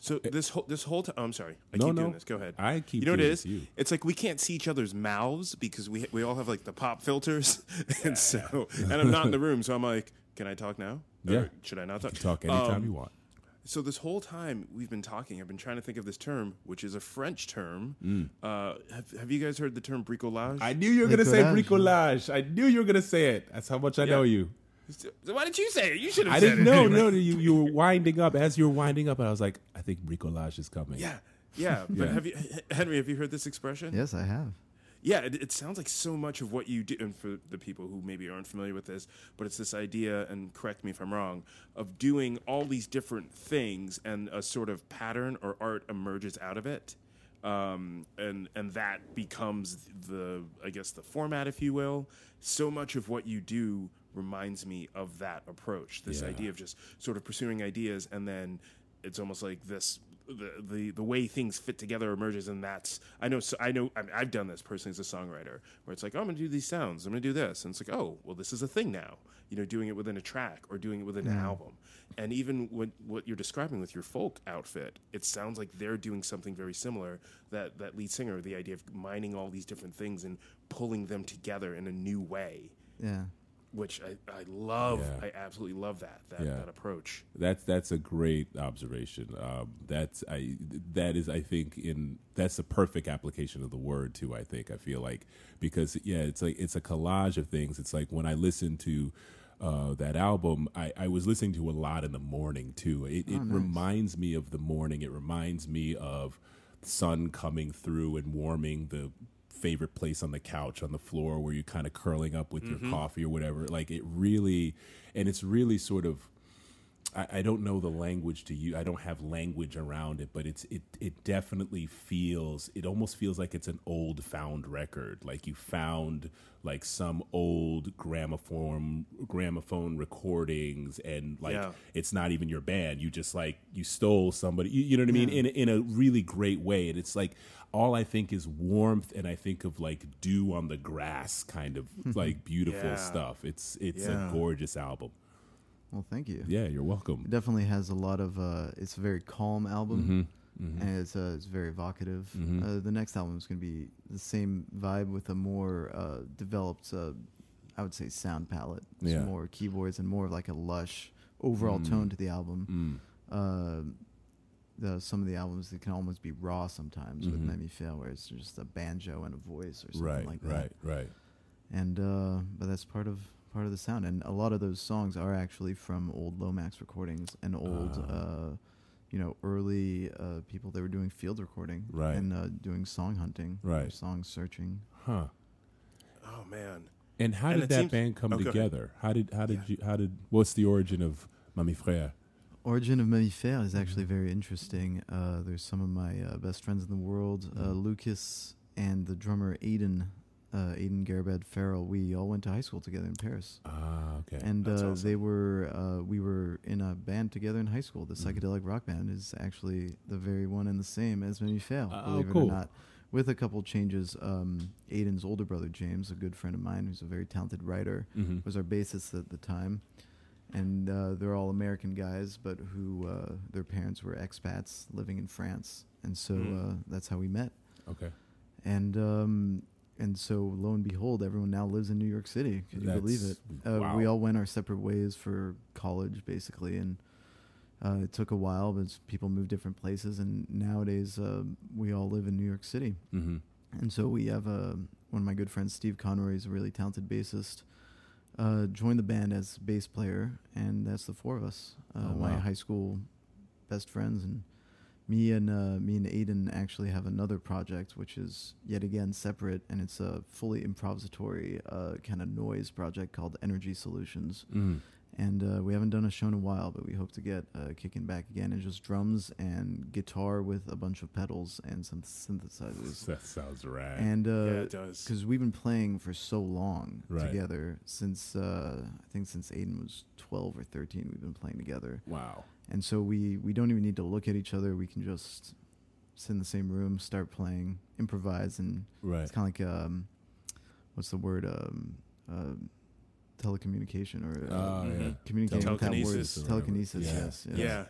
so this whole this whole time, I'm sorry. I No, keep no. doing this. Go ahead. I keep. you know what it doing is? this, You. It's like we can't see each other's mouths because we we all have like the pop filters, and so and I'm not in the room, so I'm like, can I talk now? Or Yeah. should I not talk? Talk anytime Um, you want. So this whole time we've been talking, I've been trying to think of this term, which is a French term. Uh, have, have you guys heard the term bricolage? Mm. I knew you were gonna say Bricolage. bricolage. I knew you were gonna say it. That's how much I know you. So why didn't you say it? You should have. I said didn't know. anyway. No, you you were winding up as you were winding up, and I was like, I think bricolage is coming. Yeah, yeah. But Yeah. have you, Henry? Have you heard this expression? Yes, I have. Yeah, it, it sounds like so much of what you do. And for the people who maybe aren't familiar with this, but it's this idea, and correct me if I'm wrong, of doing all these different things, and a sort of pattern or art emerges out of it. um, and and that becomes the I guess the format, if you will. So much of what you do reminds me of that approach. This Yeah. idea of just sort of pursuing ideas, and then it's almost like this. The, the the way things fit together emerges, and that's I know so I know I mean, I've done this personally as a songwriter, where it's like oh, I'm gonna do these sounds, I'm gonna do this, and it's like oh well this is a thing now, you know, doing it within a track or doing it within an mm-hmm. album, and even what what you're describing with your folk outfit, it sounds like they're doing something very similar. That that lead singer, the idea of mining all these different things and pulling them together in a new way, Yeah. Which I, I love. Yeah. I absolutely love that that, Yeah. that approach. That's that's a great observation. Um, that's I that is I think in that's a perfect application of the word too. I think I feel like because yeah, it's like it's a collage of things. It's like when I listen to uh, that album, I, I was listening to a lot in the morning too. It, it reminds me of the morning. It reminds me of sun coming through and warming the favorite place on the couch on the floor where you're kind of curling up with your mm-hmm. coffee or whatever. Like it really, and it's really sort of. I, I don't know the language to you. I don't have language around it, but it's it it definitely feels. It almost feels like it's an old found record. Like you found like some old gramophone gramophone recordings, and like Yeah. it's not even your band. You just like you stole somebody. You, you know what I mean? In in a really great way, and it's like all I think is warmth, and I think of like dew on the grass, kind of like beautiful Yeah. stuff. It's it's Yeah. a gorgeous album. Well, thank you. Yeah, you're welcome. It definitely has a lot of. Uh, it's a very calm album, Mm-hmm. and it's uh, it's very evocative. Uh, the next album is going to be the same vibe with a more uh, developed, uh, I would say, sound palette. Yeah. more keyboards and more of like a lush overall tone to the album. Uh, the some of the albums that can almost be raw sometimes with Mammifère, where it's just a banjo and a voice or something right, like that right, right. and uh, but that's part of part of the sound. And a lot of those songs are actually from old Lomax recordings and old, Ah. uh, you know, early uh, people that were doing field recording Right. and uh, doing song hunting, Right. song searching. Huh. Oh man. And how And did that band come oh, together? How did how did you how did what's the origin of Mammifère? Origin of Mammifère is actually Mm-hmm. very interesting. Uh, there's some of my uh, best friends in the world, uh, Mm-hmm. Lucas and the drummer Aiden, uh, Aiden Garabed Farrell. We all went to high school together in Paris. Ah, okay. and uh, awesome. they were uh, we were in a band together in high school. The Mm-hmm. psychedelic rock band is actually the very one and the same as Mammifère, Oh, believe it cool. or not. With a couple changes, um, Aiden's older brother James, a good friend of mine, who's a very talented writer, Mhm. was our bassist at the time. And uh, they're all American guys, but who uh, their parents were expats living in France, and so Mm. uh, that's how we met okay. and um, and so lo and behold, everyone now lives in New York City. Could you believe it? That's- Uh, We all went our separate ways for college, basically, and uh, it took a while, but people moved different places. And nowadays, uh, we all live in New York City, Mm-hmm. and so we have uh, one of my good friends, Steve Conroy, is a really talented bassist. Uh, joined the band as bass player, and that's the four of us. Uh, Oh, My high school best friends, and me and uh, me and Aiden actually have another project, which is yet again separate, and it's a fully improvisatory uh, kind of noise project called Energy Solutions. Mm. And uh, we haven't done a show in a while, but we hope to get uh, kicking back again. It's just drums and guitar with a bunch of pedals and some synthesizers. That sounds rad. And Yeah, uh, it does. because we've been playing for so long Right. together since uh, I think since Aiden was twelve or thirteen, we've been playing together, wow. And so we we don't even need to look at each other. We can just sit in the same room, start playing, improvise, and Right. it's kind of like um, what's the word um, uh, telecommunication or uh, Oh, yeah. communicating without Telekinesis words. or whatever. Telekinesis, Yeah. yes, yes. Yeah.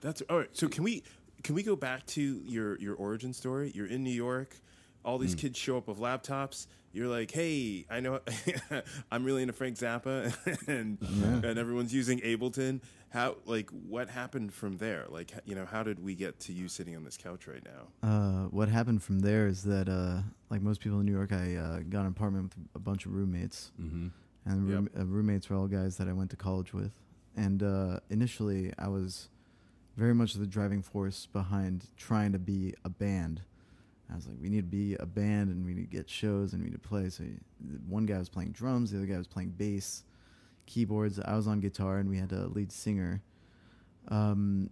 That's all right. So can we can we go back to your your origin story? You're in New York. All these kids show up with laptops. You're like, hey, I know I'm really into Frank Zappa, and and everyone's using Ableton. How like what happened from there? Like you know, how did we get to you sitting on this couch right now? Uh, what happened from there is that, uh, like most people in New York, I uh, got an apartment with a bunch of roommates, Mm-hmm. and Yep. room, uh, roommates were all guys that I went to college with. And uh, initially, I was very much the driving force behind trying to be a band. I was like, we need to be a band, and we need to get shows, and we need to play. So one guy was playing drums, the other guy was playing bass, keyboards. I was on guitar, and we had a lead singer. Um,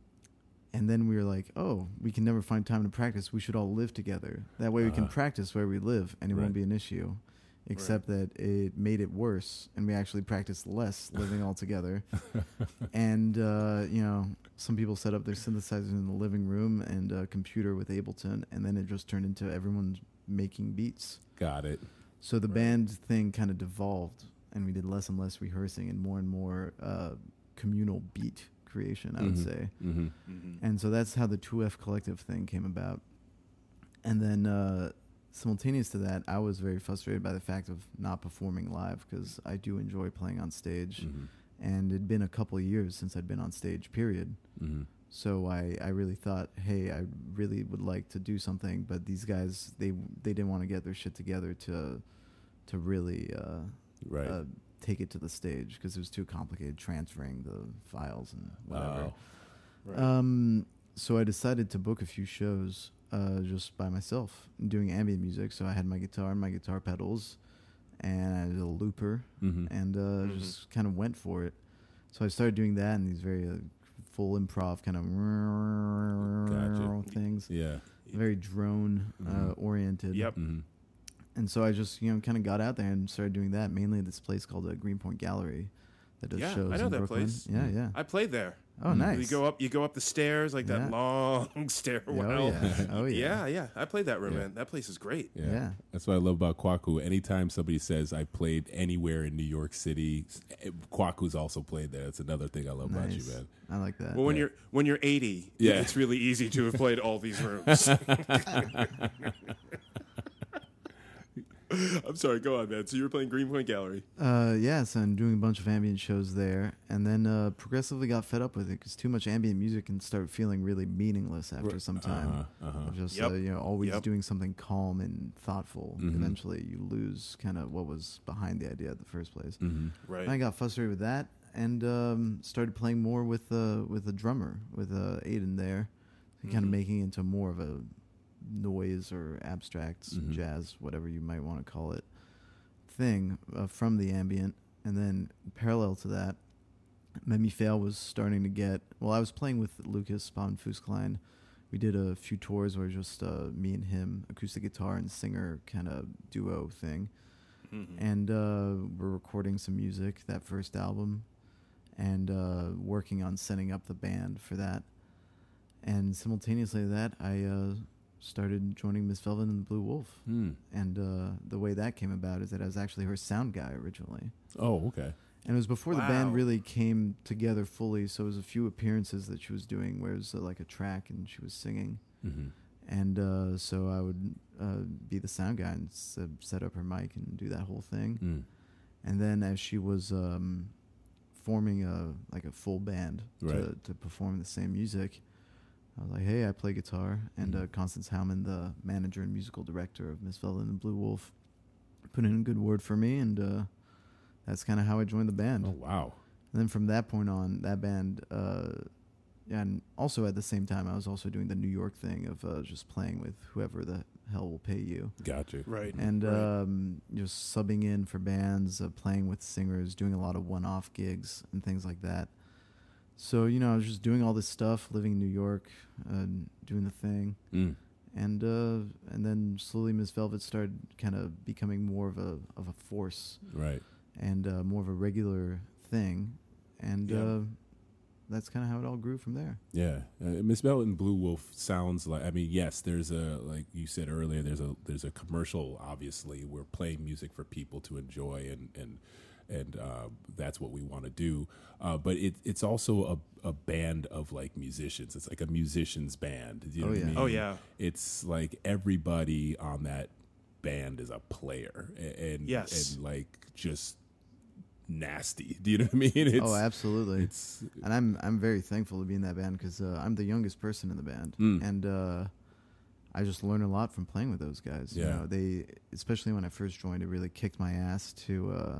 and then we were like, oh, we can never find time to practice. We should all live together. That way we can Uh-huh. practice where we live, and it Right. won't be an issue. Except that it made it worse, and we actually practiced less living all together. and uh, you know, some people set up their synthesizers in the living room and a computer with Ableton, and then it just turned into everyone making beats. Got it. So the Right. band thing kind of devolved, and we did less and less rehearsing and more and more uh, communal beat creation. I would Mhm. say, Mm-hmm. Mhm. and so that's how the 2F collective thing came about. And then uh, simultaneous to that, I was very frustrated by the fact of not performing live because I do enjoy playing on stage, Mm-hmm. and it'd been a couple of years since I'd been on stage. Period. Mm-hmm. So I, I really thought, hey, I really would like to do something, but these guys they they didn't want to get their shit together to to really uh, Right. uh, take it to the stage because it was too complicated transferring the files and whatever. Oh. Right. Um, so I decided to book a few shows uh, just by myself, doing ambient music. So I had my guitar and my guitar pedals, and I had a looper, Mm-hmm. and uh, Mhm. just kind of went for it. So I started doing that and these very uh, full improv kind of Gotcha. things, yeah. very drone uh, Mhm. oriented. Yep. Mm-hmm. And so I just you know kind of got out there and started doing that mainly at this place called the Greenpoint Gallery that does Yeah, shows I know in that Brooklyn. place. Yeah, yeah. I played there. Oh, nice. You go up. You go up the stairs like Yeah. that long stairwell. Oh yeah. Oh yeah. yeah, yeah. I played that room, Yeah. man. That place is great. Yeah. Yeah. That's what I love about Kwaku. Anytime somebody says I played anywhere in New York City, eh, Kwaku's also played there. That's another thing I love about you, Nice. man. I like that. Well, when Yeah. you're when you're 80, Yeah. it's really easy to have played all these rooms. I'm sorry. Go on, man. So you were playing Greenpoint Gallery. Uh, yeah, so I'm doing a bunch of ambient shows there, and then uh, progressively got fed up with it because too much ambient music can start feeling really meaningless after some time. Uh-huh, uh-huh. Just Yep. uh, you know always Yep. doing something calm and thoughtful. Mhm. Eventually, you lose kind of what was behind the idea in the first place. Mhm. Right. And I got frustrated with that and um, started playing more with uh, with a drummer with uh, Aiden there, kind of making it into more of a noise or abstract Mhm. jazz, whatever you might want to call it, thing uh, from the ambient. And then parallel to that, Mammifère was starting to get. Well, I was playing with Lucas von Fusklein. We did a few tours where just uh, me and him, acoustic guitar and singer kind of duo thing Mhm. and uh, we're recording some music that first album and uh, working on setting up the band for that and simultaneously to that i uh, started joining miss velvet and the blue wolf Hmm. and uh, the way that came about is that i was actually her sound guy originally Oh, okay. and it was before the band really came together fully so it was a few appearances that she was doing where it was uh, like a track and she was singing Mm-hmm. and uh, so i would uh, be the sound guy and s- uh, set up her mic and do that whole thing Mm. and then as she was um, forming a like a full band to, to perform the same music, I was like, "Hey, I play guitar." And uh, Mhm. Constance Howman, the manager and musical director of Miss Velvet and the Blue Wolf, put in a good word for me, and uh, that's kind of how I joined the band. Oh, wow. And then from that point on, that band, uh, and also at the same time, I was also doing the New York thing of uh, just playing with whoever the hell will pay you Gotcha. Right. and Right. um, just subbing in for bands, uh, playing with singers, doing a lot of one-off gigs and things like that. So you know, I was just doing all this stuff, living in New York, uh, doing the thing, Mm. and uh, and then slowly Miss Velvet started kind of becoming more of a of a force Right. and uh, more of a regular thing, and Yeah. uh, that's kind of how it all grew from there. Yeah, uh, Miss Velvet and Blue Wolf sounds like. I mean, yes, there's a like you said earlier. There's a there's a commercial. Obviously, we're playing music for people to enjoy, and and and uh, that's what we want to do. Uh, but it it's also a a band of like musicians. It's like a musicians band. You know Oh, what I yeah. mean? Oh, yeah. It's like everybody on that band is a player, a- and Yes. and like just nasty. Do you know what I mean? It's, oh, absolutely. It's and I'm I'm very thankful to be in that band because uh, I'm the youngest person in the band, Mm. and uh, I just learned a lot from playing with those guys. You Yeah. know, they especially when I first joined, it really kicked my ass to uh,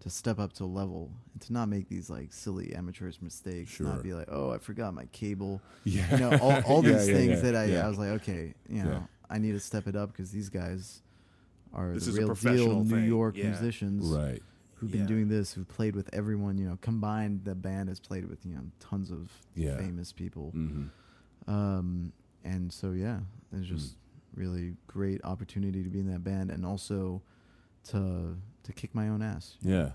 to step up to a level and to not make these like silly amateurish mistakes. Sure. Not be like, oh, I forgot my cable. yeah. You know, all, all Yeah, these yeah, things yeah, that I yeah. I was like, okay, you know, Yeah. I need to step it up because these guys are This the real professional deal New. York Yeah. musicians right. who've been Yeah. doing this, who've played with everyone, you know, combined the band has played with, you know, tons of Yeah. famous people. hmm Um, and so yeah, it's was just really great opportunity to be in that band and also to to kick my own ass. Yeah.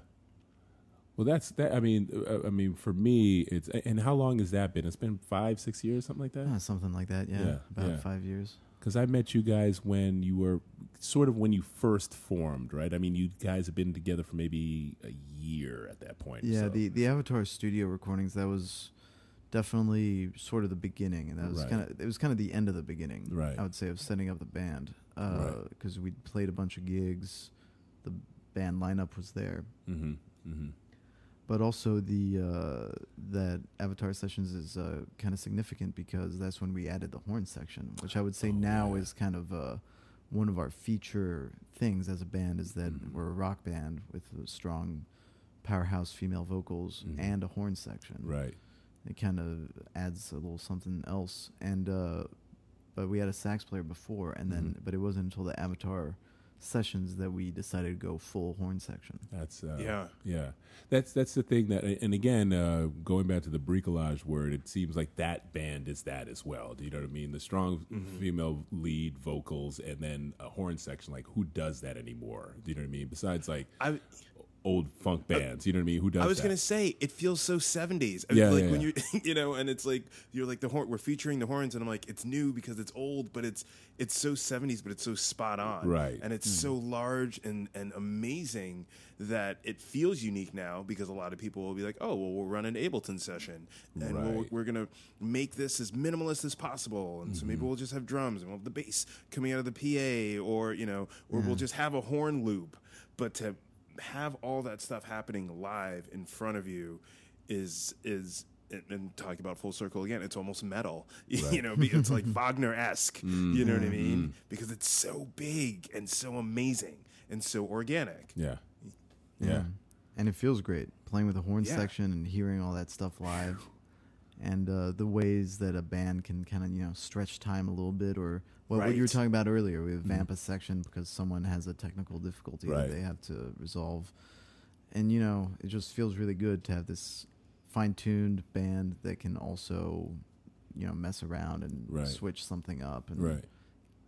Well, that's that. I mean, uh, I mean, for me, it's and how long has that been? It's been five, six years, something like that. Yeah, something like that. Yeah, Yeah, about yeah. five years. Because I met you guys when you were sort of when you first formed, right? I mean, you guys have been together for maybe a year at that point. Yeah, so- the the Avatar studio recordings that was definitely sort of the beginning, and that was Right. kind of it was kind of the end of the beginning. Right. I would say of setting up the band Right. because we played a bunch of gigs, the band lineup was there, Mhm, mhm. but also the uh, that Avatar sessions is uh, kind of significant because that's when we added the horn section, which I would say Oh, now yeah. is kind of uh, one of our feature things as a band is that Mhm. we're a rock band with a strong powerhouse female vocals Mhm. and a horn section. right. It kind of adds a little something else, and uh, but we had a sax player before, and then Mhm. but it wasn't until the Avatar sessions that we decided to go full horn section. That's uh, Yeah. yeah. That's that's the thing that, and again, uh, going back to the bricolage word, it seems like that band is that as well. Do you know what I mean? The strong Mm-hmm. female lead vocals, and then a horn section. Like, who does that anymore? Do you know what I mean? Besides, like I old funk bands. You know what I mean? Who does? I was that? gonna say it feels so seventies. Yeah, like yeah, when yeah. you you know, and it's like you're like the horn. We're featuring the horns, and I'm like, it's new because it's old, but it's it's so seventies, but it's so spot on, Right. And it's Hmm. so large and and amazing that it feels unique now because a lot of people will be like, oh, well, we'll run an Ableton session, and we'll, we're gonna make this as minimalist as possible, and so Mm-hmm. maybe we'll just have drums and we'll have the bass coming out of the PA, or you know, or we'll just have a horn loop, but to have all that stuff happening live in front of you is is and- and talking about full circle again it's almost metal. You know it's like wagner-esque you know what i mean? because it's so big and so amazing and so organic. Yeah. Yeah. and it feels great playing with the horn Yeah. section and hearing all that stuff live, and uh, the ways that a band can kind of you know stretch time a little bit, or what, what you were talking about earlier. We vamp a section because someone has a technical difficulty Right. that they have to resolve, and you know it just feels really good to have this fine-tuned band that can also you know mess around and Right. switch something up and Right.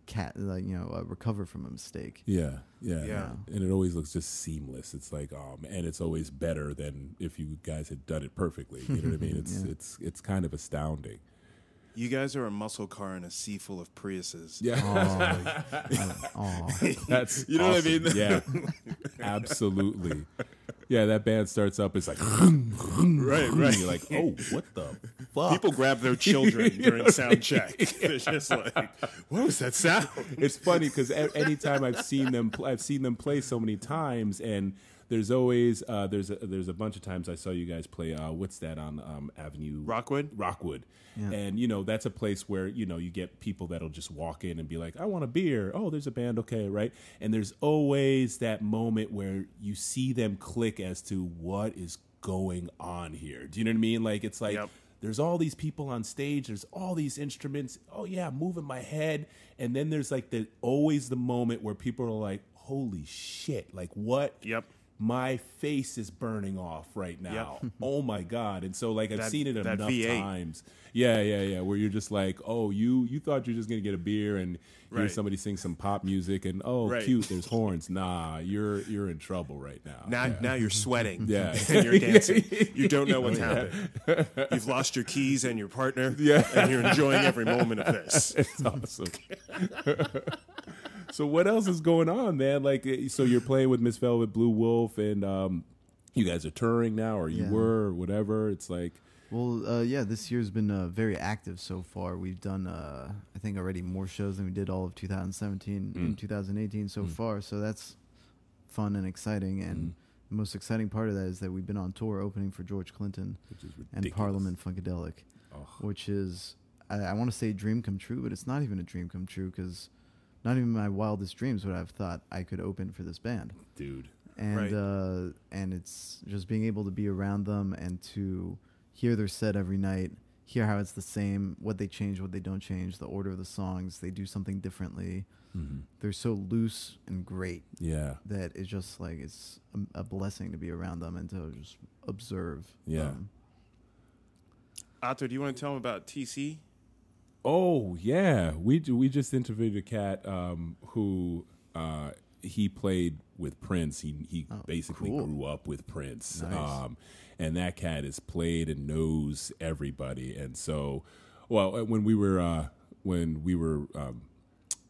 cat like you know uh, recover from a mistake. Yeah, yeah, Yeah. And it always looks just seamless. It's like, um, and it's always better than if you guys had done it perfectly. You know what I mean? It's Yeah. it's it's kind of astounding. You guys are a muscle car in a sea full of priuses. Yeah, Oh, that's You know what I mean? Yeah, absolutely. Yeah, that band starts up. It's like right right. You're like, oh, what the fuck? people grab their children during sound check. They're just like what was that sound? It's funny because anytime I've seen them, pl- I've seen them play so many times, and there's always uh, there's a, there's a bunch of times I saw you guys play. Uh, what's that on um, Avenue rockwood Rockwood. Yeah. And you know that's a place where you know you get people that'll just walk in and be like, "I want a beer." Oh, there's a band, okay, right? And there's always that moment where you see them click as to what is going on here. Do you know what I mean? Like it's like Yep. there's all these people on stage, there's all these instruments. Oh yeah, I'm moving my head, and then there's like the always the moment where people are like, "Holy shit!" Like what? Yep. My face is burning off right now. oh my god! And so like I've That- seen it enough V8. times. Yeah, yeah, yeah. Where you're just like, oh, you you thought you're just gonna get a beer and hear somebody sing some pop music and oh, Right. cute, there's horns. Nah, you're you're in trouble right now. Now, yeah. now you're sweating. Yeah. and you're dancing. You don't know oh, what's happening. You've lost your keys and your partner. Yeah. and you're enjoying every moment of this. It's awesome. So what else is going on, man? Like, eh, so you're playing with Miss Velvet, Blue Wolf, and um, you guys are touring now, or you Yeah. were, or whatever. It's like, Well, uh, yeah, this year's been uh, very active so far. We've done, uh, I think, already more shows than we did all of 2017 Mm. and 2018 so far. So that's fun and exciting. Mm. And the most exciting part of that is that we've been on tour opening for George Clinton and. Parliament Funkadelic, Oh. which is, I, I want to say dream come true, but it's not even a dream come true because not even my wildest dreams would I have thought I could open for this band dude. and Right. uh, and it's just being able to be around them and to hear their set every night, hear how it's the same, what they change, what they don't change, the order of the songs, they do something differently. Mm-hmm. They're so loose and great Yeah, that it's just like it's a, a blessing to be around them and to just observe. Yeah. them. Otto, do you want to tell him about TC? Oh yeah, we we just interviewed a cat um, who uh, he played with Prince. He he basically cool. grew up with Prince, Nice. um, and that cat has played and knows everybody. And so, well, uh, when we were uh, when we were um,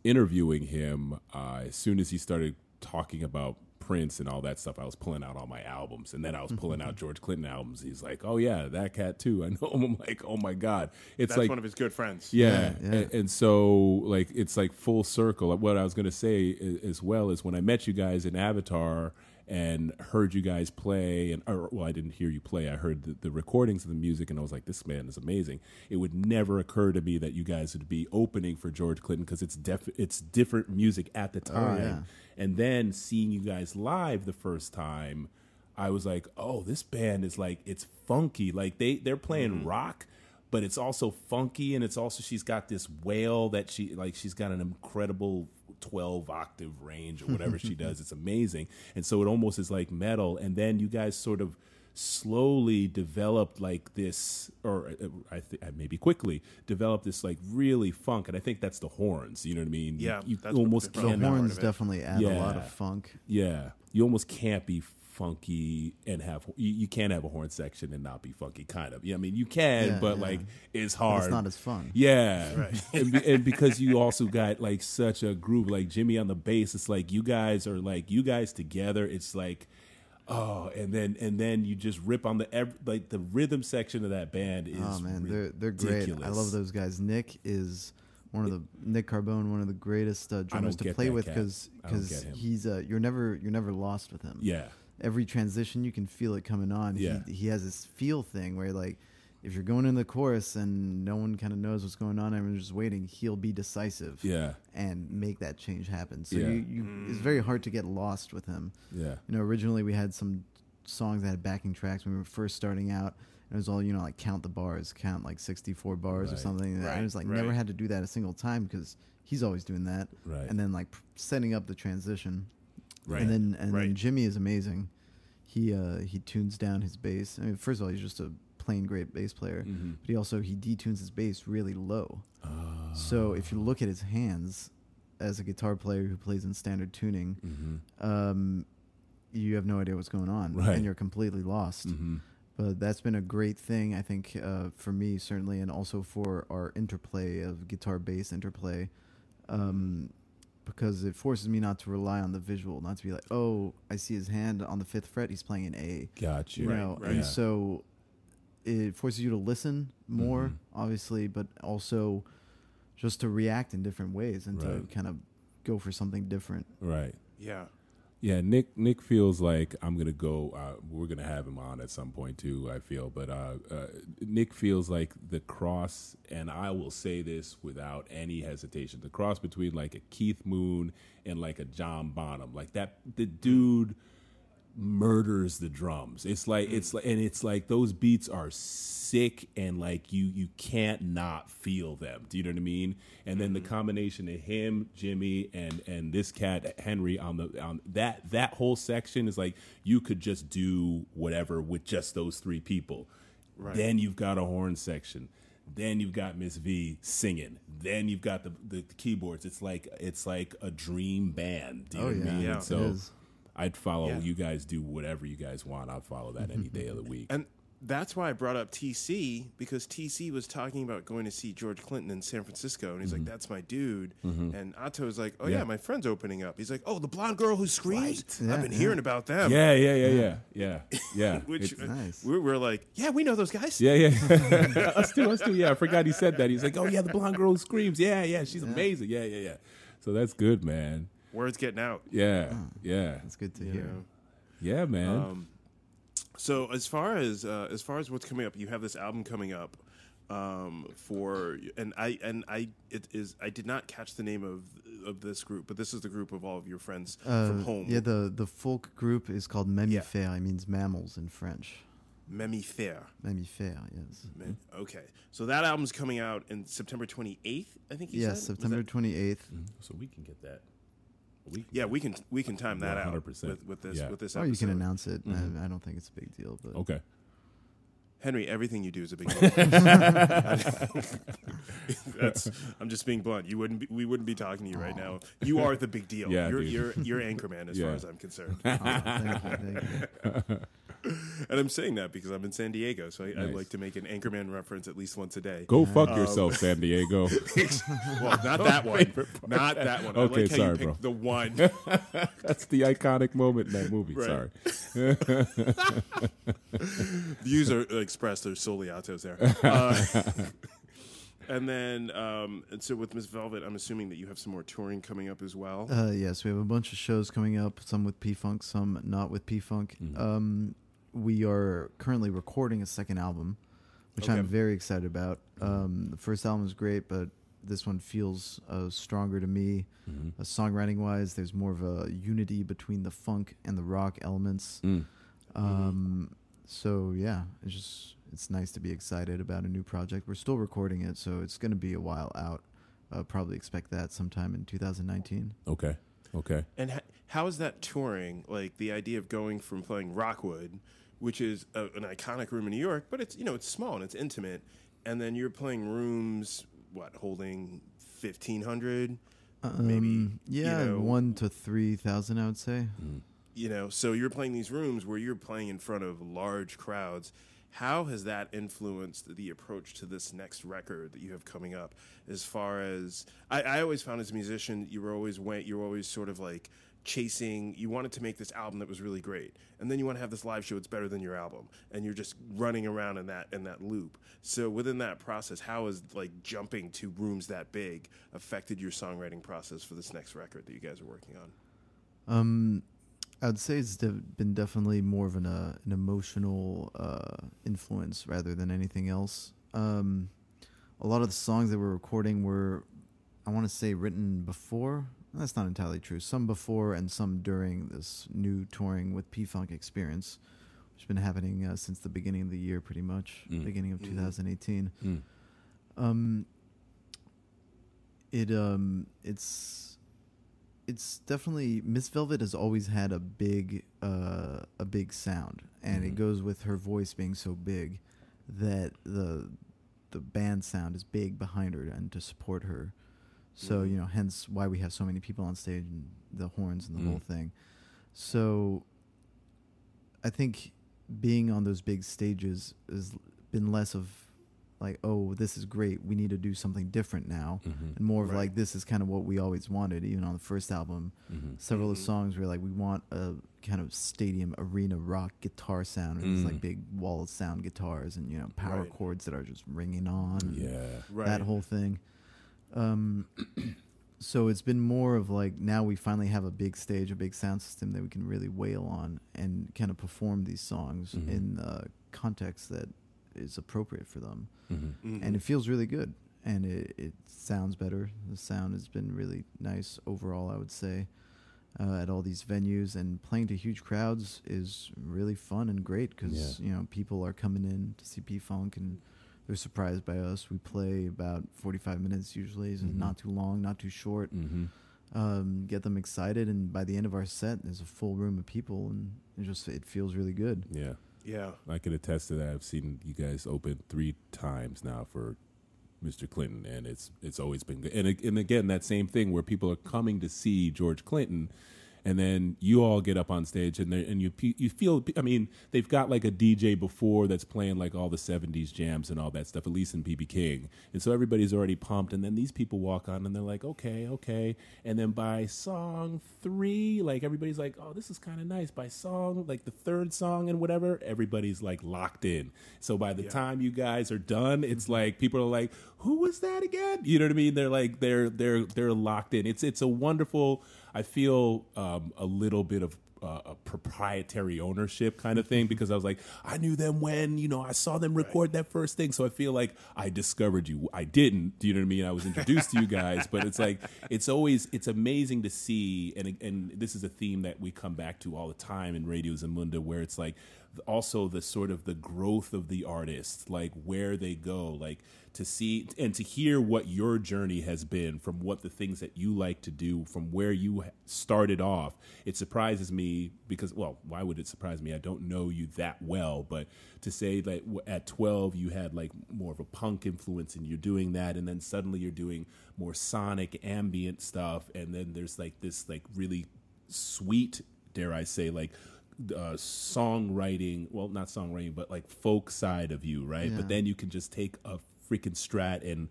interviewing him, uh, as soon as he started talking about Prince and all that stuff, I was pulling out all my albums, and then I was mm-hmm. pulling out George Clinton albums. He's like, "Oh yeah, that cat too." I know him. I'm like, "Oh my god!" It's That's like one of his good friends. yeah, Yeah, yeah. And, and so like it's like full circle. What I was going to say as well is when I met you guys in Avatar and heard you guys play, and or, well, I didn't hear you play. I heard the, the recordings of the music, and I was like, this man is amazing. It would never occur to me that you guys would be opening for George Clinton because it's def- it's different music at the oh, time. yeah. And then seeing you guys live the first time. I was like, "Oh, this band is like it's funky. Like they they're playing mm-hmm. rock, but it's also funky and it's also she's got this wail that she like she's got an incredible 12 octave range or whatever she does it's amazing. And so it almost is like metal. And then you guys sort of slowly developed like this or uh, i think maybe quickly developed this like really funk. And i think that's the horns you know what i mean? Yeah, you, that's almost the The can't part horns definitely add a lot of funk. yeah, you almost can't be funky and have you, you can't have a horn section and not be funky. Kind of. Yeah, I mean you can, Yeah, but yeah. like it's But hard. it's not as fun. Yeah, and, be- and because you also got like such a group, like Jimmy on the bass, it's like you guys are like you guys together. It's like, oh, and then and then you just rip on the like the rhythm section of that band is. Oh man, they're they're great. I love those guys. Nick is one of the Nick Carbone, one of the greatest uh, drummers to play with because because I don't get him. he's uh, you're never you're never lost with him. Yeah, Every transition you can feel it coming on. Yeah. He, he has this feel thing where like if you're going in the chorus and no one kind of knows what's going on, everyone's just waiting. He'll be decisive. yeah, And make that change happen. So Yeah. you, you it's very hard to get lost with him. yeah, You know, originally we had some songs that had backing tracks when we were first starting out. And it was all, you know, like count the bars, count like 64 bars or something. And I was like, right. never had to do that a single time because he's always doing that. Right. And then like setting up the transition. Right. And then and Right. then Jimmy is amazing. He uh he tunes down his bass. I mean, first of all, he's just a plain great bass player, Mm-hmm. but he also he detunes his bass really low. Ah. So if you look at his hands as a guitar player who plays in standard tuning, Mm-hmm. um, you have no idea what's going on, Right. and you're completely lost. Mm-hmm. But that's been a great thing, I think, uh, for me certainly, and also for our interplay of guitar bass interplay, um, because it forces me not to rely on the visual, not to be like, oh, I see his hand on the fifth fret, he's playing an A, Got you. you know, right. and Yeah. so it forces you to listen more, Mhm. obviously, but also just to react in different ways and Right. to kind of go for something different. Right. Yeah. Yeah, Nick. Nick feels like I'm gonna go. Uh, we're gonna have him on at some point too. I feel, but uh, uh, Nick feels like the cross, and I will say this without any hesitation: the cross between like a Keith Moon and like a John Bonham. Like that, the dude murders the drums. It's like it's mm. like, and it's like those beats are sick, and like you you can't not feel them. Do you know what I mean? And then the mm. combination of him, Jimmy, and and this cat Henry on the on that that whole section is like you could just do whatever with just those three people. Right. Then you've got a horn section. Then you've got Miss V singing. Then you've got the, the keyboards. It's like it's like a dream band. Do you Oh, know what I yeah. mean? Yeah. So is. I'd follow Yeah. you guys do whatever you guys want. I'd follow that any day of the week. And that's why I brought up TC because TC was talking about going to see George Clinton in San Francisco, and he's like, "That's my dude." And Otto was like, "Oh yeah. Mm-hmm. Yeah. my friend's opening up." He's like, "Oh, the blonde girl who screams." Right. I've been yeah. hearing about them. yeah, yeah, yeah, yeah, yeah, yeah. Which It's- uh, Nice. we're, we're like, "Yeah, we know those guys." yeah, yeah. us too, us too. Yeah, I forgot he said that. He's like, oh yeah, the blonde girl who screams. Yeah, yeah, she's amazing. Yeah, yeah, yeah. So that's good, man. Word's getting out. Yeah, yeah, That's good to you hear. know? yeah, man. Um, So as far as uh, as far as what's coming up, you have this album coming up um, for and I and I it is I did not catch the name of of this group, but this is the group of all of your friends from Uh, home. Yeah, the the folk group is called Mammifère. It means mammals in French. Mammifère. Mammifère, yes. Mem- Okay, so that album's coming out in September twenty eighth. I think. You Yes, said? Was September that- twenty eighth. so we can get that. We can yeah, we can we can time that out 100%. with, with this Yeah. with this. Episode. Or you can announce it. Mhm. I, I don't think it's a big deal, but Okay. Henry, everything you do is a big deal. That's, I'm just being blunt. You wouldn't be, we wouldn't be talking to you right now. You are the big deal. Yeah, you're, dude. you're you're Anchorman as Yeah. far as I'm concerned. Oh, thank you, thank you. and I'm saying that because I'm in San Diego, so I, I like to make an Anchorman reference at least once a day. Go fuck Um, yourself, San Diego. well, not that one. Not that one. I Okay, like how sorry, you bro. the one. That's the iconic moment in that movie. Right. Sorry. views are expressed. There's solely autos there. Uh, and then, um, and so with Miss Velvet, I'm assuming that you have some more touring coming up as well. Uh, yes, we have a bunch of shows coming up. Some with P Funk, some not with P Funk. Um, we are currently recording a second album, which Okay. I'm very excited about. Um, the first album is great, but this one feels uh, stronger to me. Uh, songwriting wise, there's more of a unity between the funk and the rock elements. Mm. Um, so yeah, it's just it's nice to be excited about a new project. We're still recording it, so it's going to be a while out. Uh, probably expect that sometime in 2019. Okay. Okay. And h- how is that touring? Like the idea of going from playing Rockwood, which is a, an iconic room in New York, but it's you know it's small and it's intimate, and then you're playing rooms what holding fifteen hundred, maybe Um, yeah, you know, one to three thousand, I would say. you know so you're playing these rooms where you're playing in front of large crowds. How has that influenced the approach to this next record that you have coming up? As far as i, I always found as a musician you were always went you were always sort of like chasing you wanted to make this album that was really great and then you want to have this live show that's better than your album and you're just running around in that in that loop so within that process how has like jumping to rooms that big affected your songwriting process for this next record that you guys are working on Um, I'd say it's de- been definitely more of an uh, an emotional uh, influence rather than anything else. Um, a lot of the songs that we're recording were, I want to say, written before. That's not entirely true. Some before and some during this new touring with P Funk experience, which has been happening uh, since the beginning of the year, pretty much, Mm. beginning of 2018. Mm. Um, it um, it's it's definitely Miss Velvet has always had a big uh a big sound, and it Mhm. goes with her voice being so big that the the band sound is big behind her and to support her. So Mhm. you know, hence why we have so many people on stage and the horns and the Mm. whole thing. So I think being on those big stages has been less of like, oh, this is great. We need to do something different now, Mhm. and more of Right. like, this is kind of what we always wanted. Even on the first album, Mhm. several of the songs were like, we want a kind of stadium arena rock guitar sound, and it's Mm. like big wall of sound guitars, and you know, power Right. chords that are just ringing on. Yeah. right that whole thing. Um, so it's been more of like now we finally have a big stage, a big sound system that we can really wail on and kind of perform these songs Mhm. in the context that is appropriate for them. Mhm. Mhm. And it feels really good, and it, it sounds better. The sound has been really nice overall, I would say. Uh, at all these venues and playing to huge crowds is really fun and great because you know people are coming in to see P Funk and they're surprised by us. We play about forty five minutes usually, so Mhm. not too long, not too short. Mhm. Um, get them excited, and by the end of our set, there's a full room of people, and it just it feels really good. Yeah. yeah I can attest to that. I've seen you guys open three times now for Mr. Clinton, and it's it's always been good. And and again, that same thing where people are coming to see George Clinton, and then you all get up on stage and and you you feel. I mean, they've got like a DJ before that's playing like all the '70s jams and all that stuff, at least in BB King, and so everybody's already pumped. And then these people walk on and they're like, okay, okay, and then by song three, like everybody's like, oh, this is kind of nice. By song, like the third song and whatever, everybody's like locked in. So by the Yeah. time you guys are done, it's mm-hmm. like people are like, who was that again? You know what I mean? They're like they're they're they're locked in. It's it's a wonderful. I feel um, a little bit of uh, a proprietary ownership kind of thing because I was like, I knew them when you know I saw them record that first thing, so I feel like I discovered you. I didn't, do you know what I mean? I was introduced to you guys, but it's like it's always it's amazing to see, and and this is a theme that we come back to all the time in Radio Zamunda, where it's like also the sort of the growth of the artist, like where they go, like to see and to hear what your journey has been from what the things that you like to do from where you started off. It surprises me because, well, why would it surprise me? I don't know you that well, but to say that at 12 you had like more of a punk influence and you're doing that, and then suddenly you're doing more sonic ambient stuff, and then there's like this like really sweet, dare I say, like uh, songwriting. Well, not songwriting, but like folk side of you, right? Yeah. But then you can just take a freaking strat and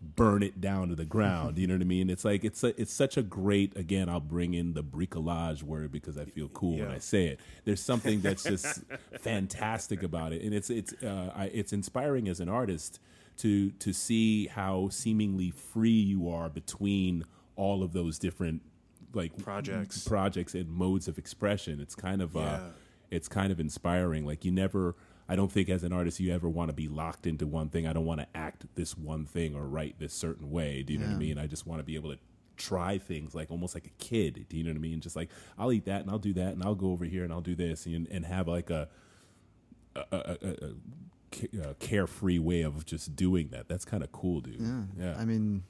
burn it down to the ground. you know what I mean? It's like it's a, it's such a great. Again, I'll bring in the bricolage word because I feel cool when I say it. There's something that's just fantastic about it, and it's it's uh, I, it's inspiring as an artist to to see how seemingly free you are between all of those different like Projects. projects and modes of expression. It's kind of uh, it's kind of inspiring. Like you never, I don't think as an artist you ever want to be locked into one thing. I don't want to act this one thing or write this certain way. Do you know what I mean? I just want to be able to try things like almost like a kid. Do you know what I mean? Just like I'll eat that and I'll do that and I'll go over here and I'll do this and, and have like a a, a, a, a a carefree way of just doing that. That's kind of cool, dude. Yeah. yeah, I mean,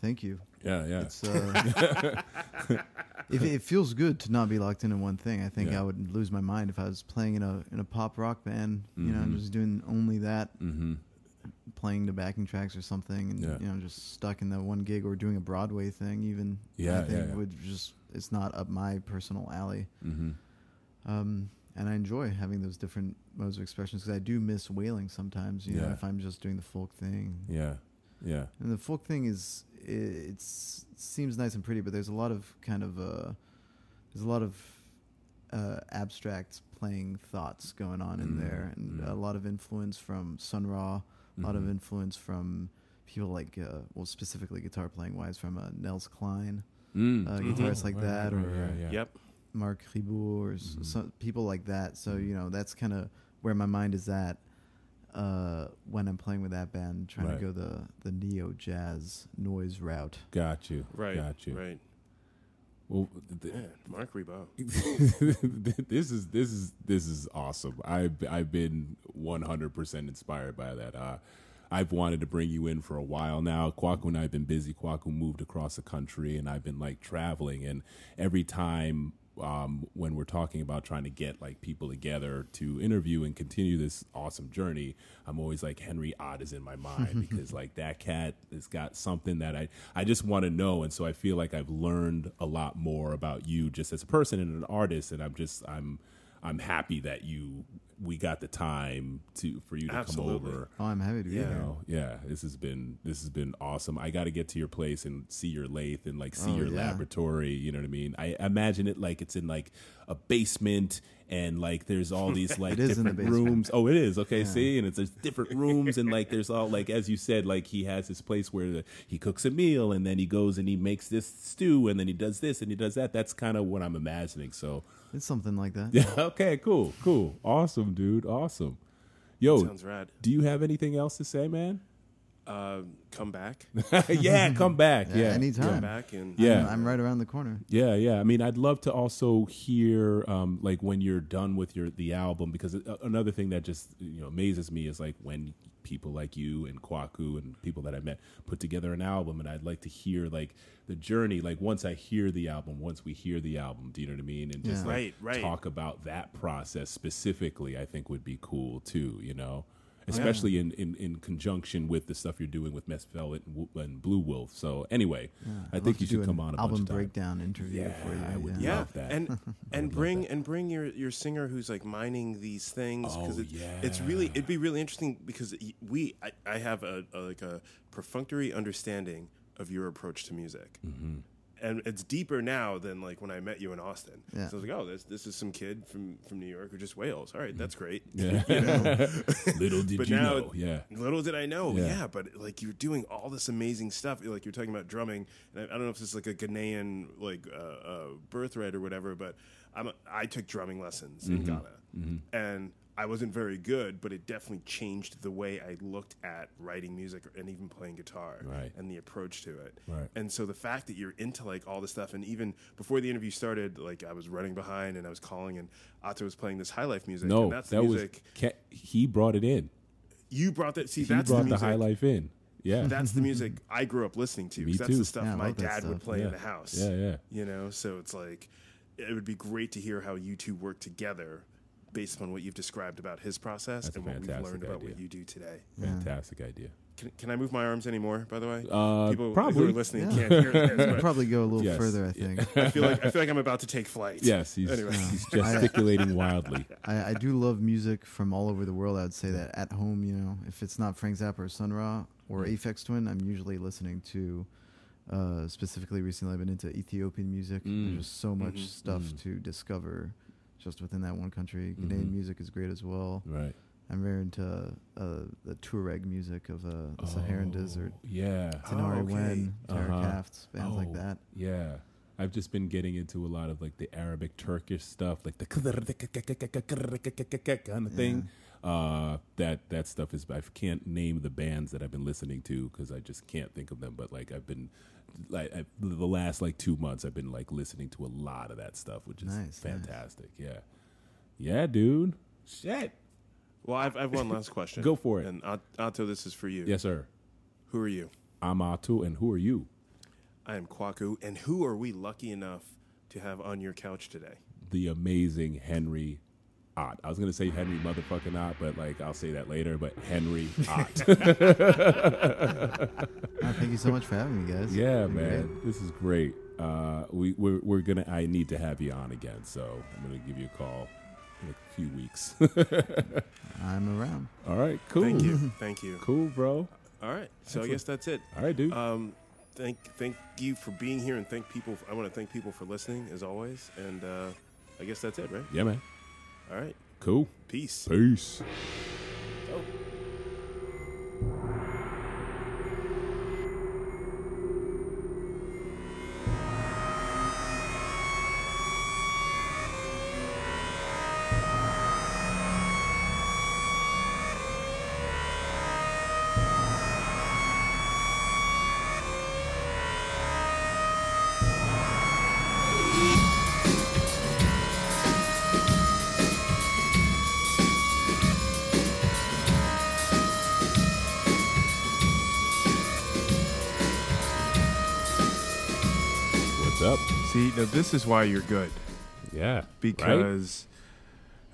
thank you. yeah, yeah. It's uh, if it feels good to not be locked into one thing. I think Yeah. I would lose my mind if I was playing in a in a pop rock band. You know, Mhm. just doing only that, mm-hmm. playing the backing tracks or something, and Yeah. you know, just stuck in that one gig or doing a Broadway thing. Even Yeah, I think yeah, yeah. would just it's not up my personal alley. Mm-hmm. Um, and I enjoy having those different modes of expressions because I do miss wailing sometimes. You know, if I'm just doing the folk thing. Yeah, yeah. And the folk thing is it seems nice and pretty, but there's a lot of kind of uh, there's a lot of uh, abstract playing thoughts going on in Mm, there, and mm. a lot of influence from Sun Ra, a lot of Mhm. influence from people like uh, well, specifically guitar playing wise from uh, Nels Cline, Mm. uh, Mhm. guitarists like Right, that, right, or right, yeah. Yep. Marc Ribot or s Mhm. some people like that. So Mhm. you know that's kind of where my mind is at uh, when I'm playing with that band, trying Right. to go the the neo jazz noise route. Got you. Right. Got you. Right. Well, th- Man, Marc Ribot. this is this is this is awesome. I've I've been 100% inspired by that. Uh, I've wanted to bring you in for a while now. Kwaku and I've been busy. Kwaku moved across the country, and I've been like traveling. And every time um, when we're talking about trying to get like people together to interview and continue this awesome journey, I'm always like Henry Ott is in my mind because like that cat has got something that I I just want to know, and so I feel like I've learned a lot more about you just as a person and an artist, and I'm just I'm I'm happy that you we got the time to for you to Absolutely. come over. Oh, I'm happy to be You here. know, yeah, this has been this has been awesome. I got to get to your place and see your lathe and like see Oh, your yeah. laboratory. You know what I mean? I imagine it like it's in like a basement and like there's all these like It is in the different rooms. Oh, it is okay. Yeah. See, and it's there's different rooms and like there's all like as you said, like he has this place where the, he cooks a meal and then he goes and he makes this stew and then he does this and he does that. That's kind of what I'm imagining. So It's something like that. yeah, okay, cool, cool, awesome, dude, awesome. Yo, Sounds rad. do you have anything else to say, man? Uh, come back. yeah, come back. Yeah, Yeah, anytime. Come back and Yeah. I'm, I'm right around the corner. Yeah, yeah. I mean, I'd love to also hear, um, like, when you're done with your the album, because another thing that just you know amazes me is like when people like you and Kwaku and people that I met put together an album, and I'd like to hear like the journey. Like once I hear the album, once we hear the album, do you know what I mean? And just Yeah. like Right, right. talk about that process specifically, I think would be cool too. You know. Especially in, in, in conjunction with the stuff you're doing with Miss Velvet and, and Blue Wolf. So anyway, Yeah. I I'd think you should come on a album bunch of times. breakdown interview Yeah, for you. I would yeah, love that. and and bring and bring your your singer who's like mining these things Oh, it, it's really it'd be really interesting because we I, I have a, a like a perfunctory understanding of your approach to music. Mm-hmm. And it's deeper now than like when I met you in Austin. Yeah. So I was like, oh, this this is some kid from from New York who just wails. All right, that's great. Yeah. Little did But you now- know. Yeah. Little did I know, Yeah. yeah. But like you're doing all this amazing stuff. Like you're talking about drumming, and I, I don't know if this is like a Ghanaian like uh, uh, birthright or whatever. But I'm a, I took drumming lessons in Ghana, and I wasn't very good, but it definitely changed the way I looked at writing music and even playing guitar Right. and the approach to it. Right. And so the fact that you're into like all this stuff, and even before the interview started, like I was running behind and I was calling, and Otto was playing this high life music. No, and that's that music. was Ke- he brought it in. you brought that. See, He that's brought the the, high life in. Yeah, That's the music I grew up listening to. 'cause Me that's too. the stuff Yeah, my love that dad would play Yeah. in the house. Yeah, yeah. You know, so it's like it would be great to hear how you two work together based upon what you've described about his process That's and what we've fantastic learned about what you do today. fantastic idea. Can, can I move my arms anymore? By the way, Uh, people who probably. are listening Yeah. can't hear this, We'll but probably go a little Yes. further, I think. I feel like I feel like I'm about to take flight. Yes, he's Anyway. he's gesticulating wildly. I, I do love music from all over the world. I would say that at home, you know, if it's not Frank Zappa or Sun Ra or Mm. Aphex Twin, I'm usually listening to. Uh, specifically, recently I've been into Ethiopian music. Mm. There's just so much Mhm. stuff Mm. to discover just within that one country. Ghanaian Mhm. music is great as well. Right. I'm very into uh, the Tuareg music of uh, the Saharan Oh, Desert. Yeah. Tenari okay. Wen, Tara Uh-huh. Kafts, bands like Oh, that. Yeah. I've just been getting into a lot of like the Arabic Turkish stuff, like the kind of thing. Uh, that that stuff is. I can't name the bands that I've been listening to because I just can't think of them. But like I've been, like I, the last like two months, I've been like listening to a lot of that stuff, which is Nice, nice. fantastic. Yeah, yeah, dude. Shit. Well, I've, I've one last question. Go for it. And Ot- Otto, this is for you. Yes, sir. Who are you? I'm Atu, and who are you? I am Kwaku, and who are we lucky enough to have on your couch today? the amazing Henry Ott. I was gonna say Henry motherfucking Ott, but like I'll say that later. But Henry Ott. Ah, thank you so much for having me, guys. yeah, Been man, great. this is great. Uh, we we're, we're gonna. I need to have you on again, so I'm gonna give you a call in a few weeks. I'm around. All right, cool. Thank you. Thank you. Cool, bro. All right. So I guess that's it. All right, dude. Um, thank thank you for being here, and thank people. I want to thank people for listening as always. And uh, I guess that's it, right? yeah, man. All right. Cool. Peace. Peace. What's this is why you're good Yeah. right? because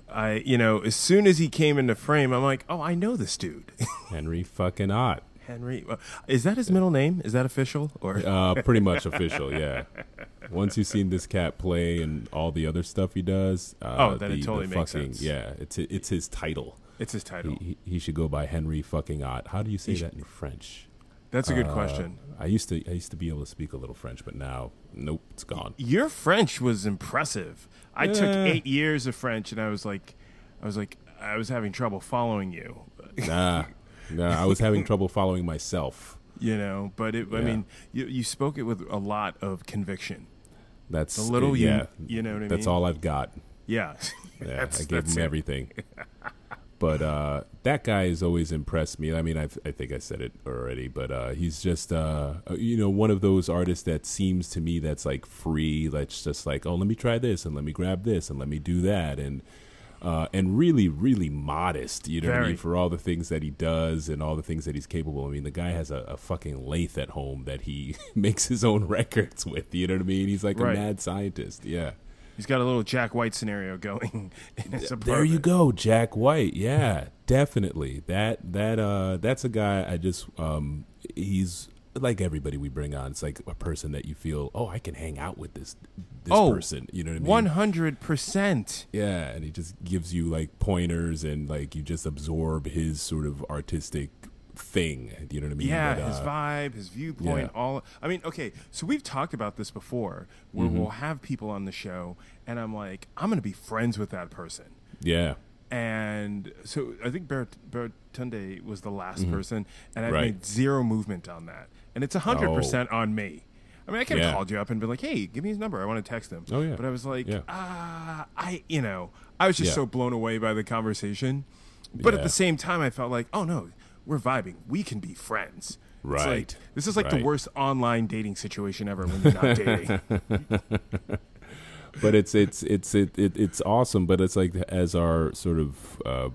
I, you know, as soon as he came into frame, I'm like, oh, I know this dude, Henry fucking Ott. Henry. Is that his middle name? Is that official or? Uh, pretty much official, yeah. Once you've seen this cat play and all the other stuff he does, uh, Oh, then it totally makes fucking, sense. Yeah, it's it's his title. It's his title. He, he, he should go by Henry fucking Ott. How do you say He that in French? That's a good Uh, question. I used to I used to be able to speak a little French, but now nope, it's gone. Your French was impressive. I took eight years of French, and I was like, I was like, I was having trouble following you. Nah, nah. I was having trouble following myself. you know but it i mean you, you spoke it with a lot of conviction That's a little yeah. you you know what i mean. That's all I've got. yeah Yeah, That's- I gave that's him it. everything. but uh, that guy has always impressed me. I mean, I've, I think I said it already, but uh, he's just, uh, uh, you know, one of those artists that seems to me that's like free. That's just like, oh, let me try this and let me grab this and let me do that. And, uh, and really, really modest, you know what I mean, for all the things that he does and all the things that he's capable. I mean, the guy has a, a fucking lathe at home that he makes his own records with. You know what I mean? He's like Right. a mad scientist. Yeah. He's got a little jack white scenario going There you go, Jack White. Yeah, definitely. That that uh that's a guy I just um he's like everybody we bring on. It's like a person that you feel, "Oh, I can hang out with this this Oh, person." You know what I mean? One hundred percent. Yeah, and he just gives you like pointers and like you just absorb his sort of artistic thing. You know what I mean? Yeah, But, his uh, vibe, his viewpoint, yeah. all. I mean, okay, so we've talked about this before, where Mm-hmm. we'll have people on the show, and I'm like, I'm going to be friends with that person. Yeah. And so I think Bert, Bertunde was the last person, and Mm-hmm. Right. made zero movement on that. And it's 100% on me. I mean, I could have Yeah. called you up and been like, "Hey, give me his number. I want to text him." Oh, yeah. But I was like, Yeah. ah, I, you know, I was just Yeah. so blown away by the conversation. But at the same time, I felt like, oh no, we're vibing. We can be friends. It's like- Right. this is like the worst online dating situation ever when you're not dating. but it's it's it's it, it it's awesome. But it's like as our sort of. Uh,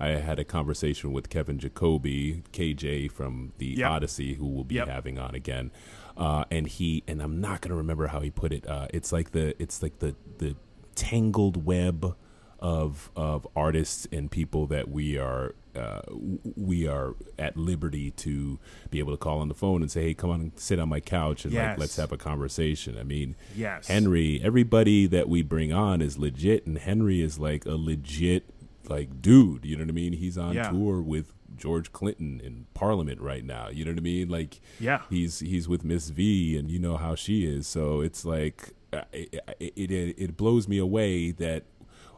I had a conversation with Kevin Jacoby, KJ from the Yep. Odyssey, who we'll be Yep. having on again. Uh, and he and I'm not gonna remember how he put it. Uh, it's like the it's like the the tangled web of of artists and people that we are uh, we are at liberty to be able to call on the phone and say, "Hey, come on, and sit on my couch and Yes. like let's have a conversation." I mean, Yes. Henry, everybody that we bring on is legit, and Henry is like a legit like dude. You know what I mean? He's on Yeah. tour with George Clinton in Parliament right now. You know what I mean? Like, Yeah. he's he's with Miss V, and you know how she is. So it's like it, it, it blows me away that.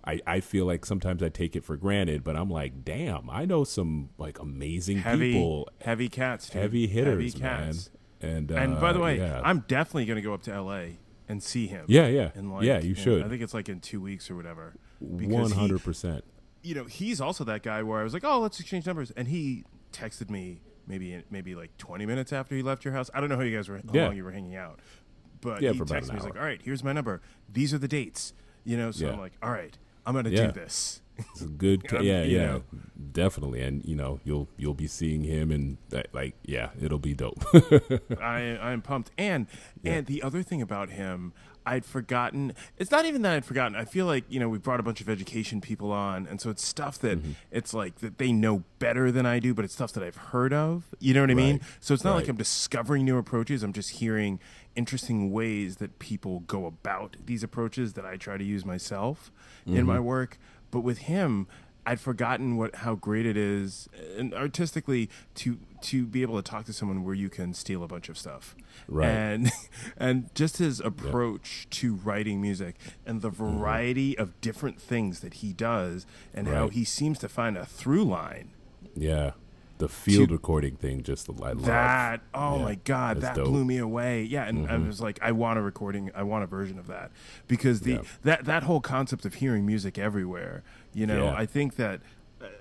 I, I feel like sometimes I take it for granted, but I'm like, damn, I know some like amazing heavy, people, heavy cats, dude. heavy hitters, heavy man. cats. And uh, And by the way, yeah. I'm definitely going to go up to LA and see him. yeah, yeah, like, yeah, you should. I think it's like in two weeks or whatever. Because hundred percent. you know, he's also that guy where I was like, oh, let's exchange numbers, and he texted me maybe maybe like 20 minutes after he left your house. I don't know how you guys were, how Yeah. long you were hanging out, but Yeah, he texted me. He's like, all right, here's my number. These are the dates. You know, so Yeah. I'm like, all right, I'm gonna Yeah. do this. It's a good, Um, yeah, yeah, definitely, and you know you'll you'll be seeing him, and that, like, yeah, it'll be dope. I I'm pumped. And Yeah. and the other thing about him, I'd forgotten. It's not even that I'd forgotten. I feel like you know we brought a bunch of education people on, and so it's stuff that Mm-hmm. it's like that they know better than I do, but it's stuff that I've heard of. You know what I mean? So it's not like I'm discovering new approaches. I'm just hearing interesting ways that people go about these approaches that I try to use myself in Mm-hmm. my work. But with him, I'd forgotten what how great it is, and artistically to to be able to talk to someone where you can steal a bunch of stuff, Right. And and just his approach to writing music and the variety of different things that he does, and how Mm-hmm. He seems to find a through line. yeah, the field To- recording thing, just I love That oh Yeah, my god, that dope. blew me away. Yeah, and I mm-hmm. was like, I want a recording, I want a version of that because the Yeah. that that whole concept of hearing music everywhere. You know, Yeah. I think that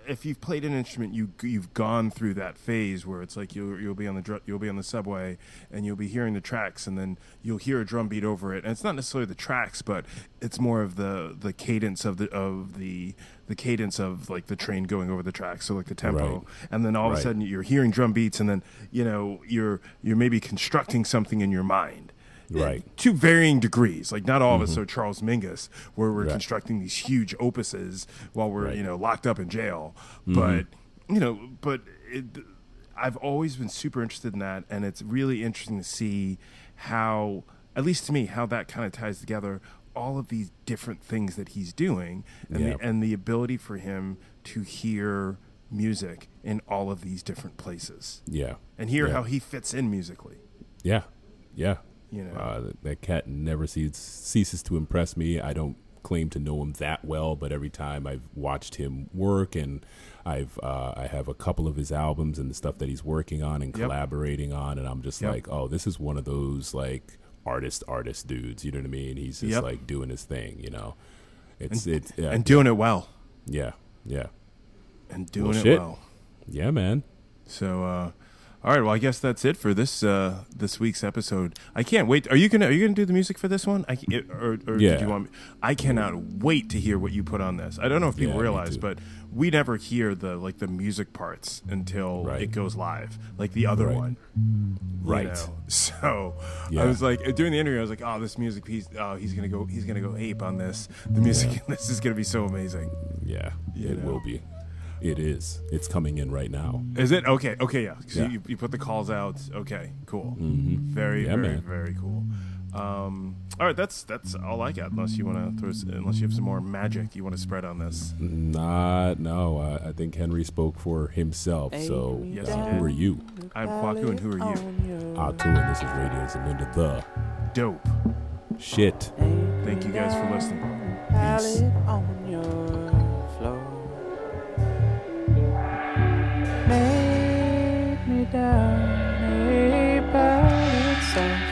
if you've played an instrument, you you've gone through that phase where it's like you'll you'll be on the dr- you'll be on the subway and you'll be hearing the tracks, and then you'll hear a drum beat over it, and it's not necessarily the tracks, but it's more of the the cadence of the of the the cadence of like the train going over the tracks, so like the tempo, Right. and then all of a sudden you're hearing drum beats, and then you know you're you're maybe constructing something in your mind. Right. To varying degrees, like not all of us are Charles Mingus, where we're Right. constructing these huge opuses while we're Right. Mm-hmm. you know locked up in jail. But you know, but it, I've always been super interested in that, and it's really interesting to see how, at least to me, how that kind of ties together all of these different things that he's doing, and Yeah. the, and the ability for him to hear music in all of these different places Yeah, and hear Yeah. how he fits in musically. yeah, yeah. You know, Uh, that, cat never ceases, ceases to impress me. I don't claim to know him that well, but every time I've watched him work, and I've uh, I have a couple of his albums and the stuff that he's working on and Yep. collaborating on, and I'm just Yep. like, oh, this is one of those like artist artist dudes. You know what I mean? He's just Yep. like doing his thing. You know, it's it's yeah, and doing it well, yeah, yeah, and doing Well, it well. yeah, man. So, uh, all right. Well, I guess that's it for this uh, this week's episode. I can't wait. Are you gonna Are you gonna do the music for this one? I it- or, or Yeah. did you want? Me? I cannot wait to hear what you put on this. I don't know if people Yeah, realize, but we never hear the like the music parts until Right. it goes live, like the other Right. one. Right. know? So Yeah. I was like during the interview, I was like, "Oh, this music piece. Oh, he's gonna go. He's gonna go ape on this. The music in this is gonna be so amazing." Yeah, You it know. will be. It is. It's coming in right now. Is it okay? Okay, yeah. So Yeah. You, you put the calls out. Okay, cool. Mhm. Very, Yeah, very, man. very cool. Um, all right, that's that's all I got. Unless you want to throw, s- unless you have some more magic you want to spread on this. Not, no. I, I think Henry spoke for himself. So, Yes, uh, who are you? I'm Kwaku, and who are you? Atu, and this is Radio Zamunda, the Dope. shit. Thank you guys for listening. Peace. Down, a ballad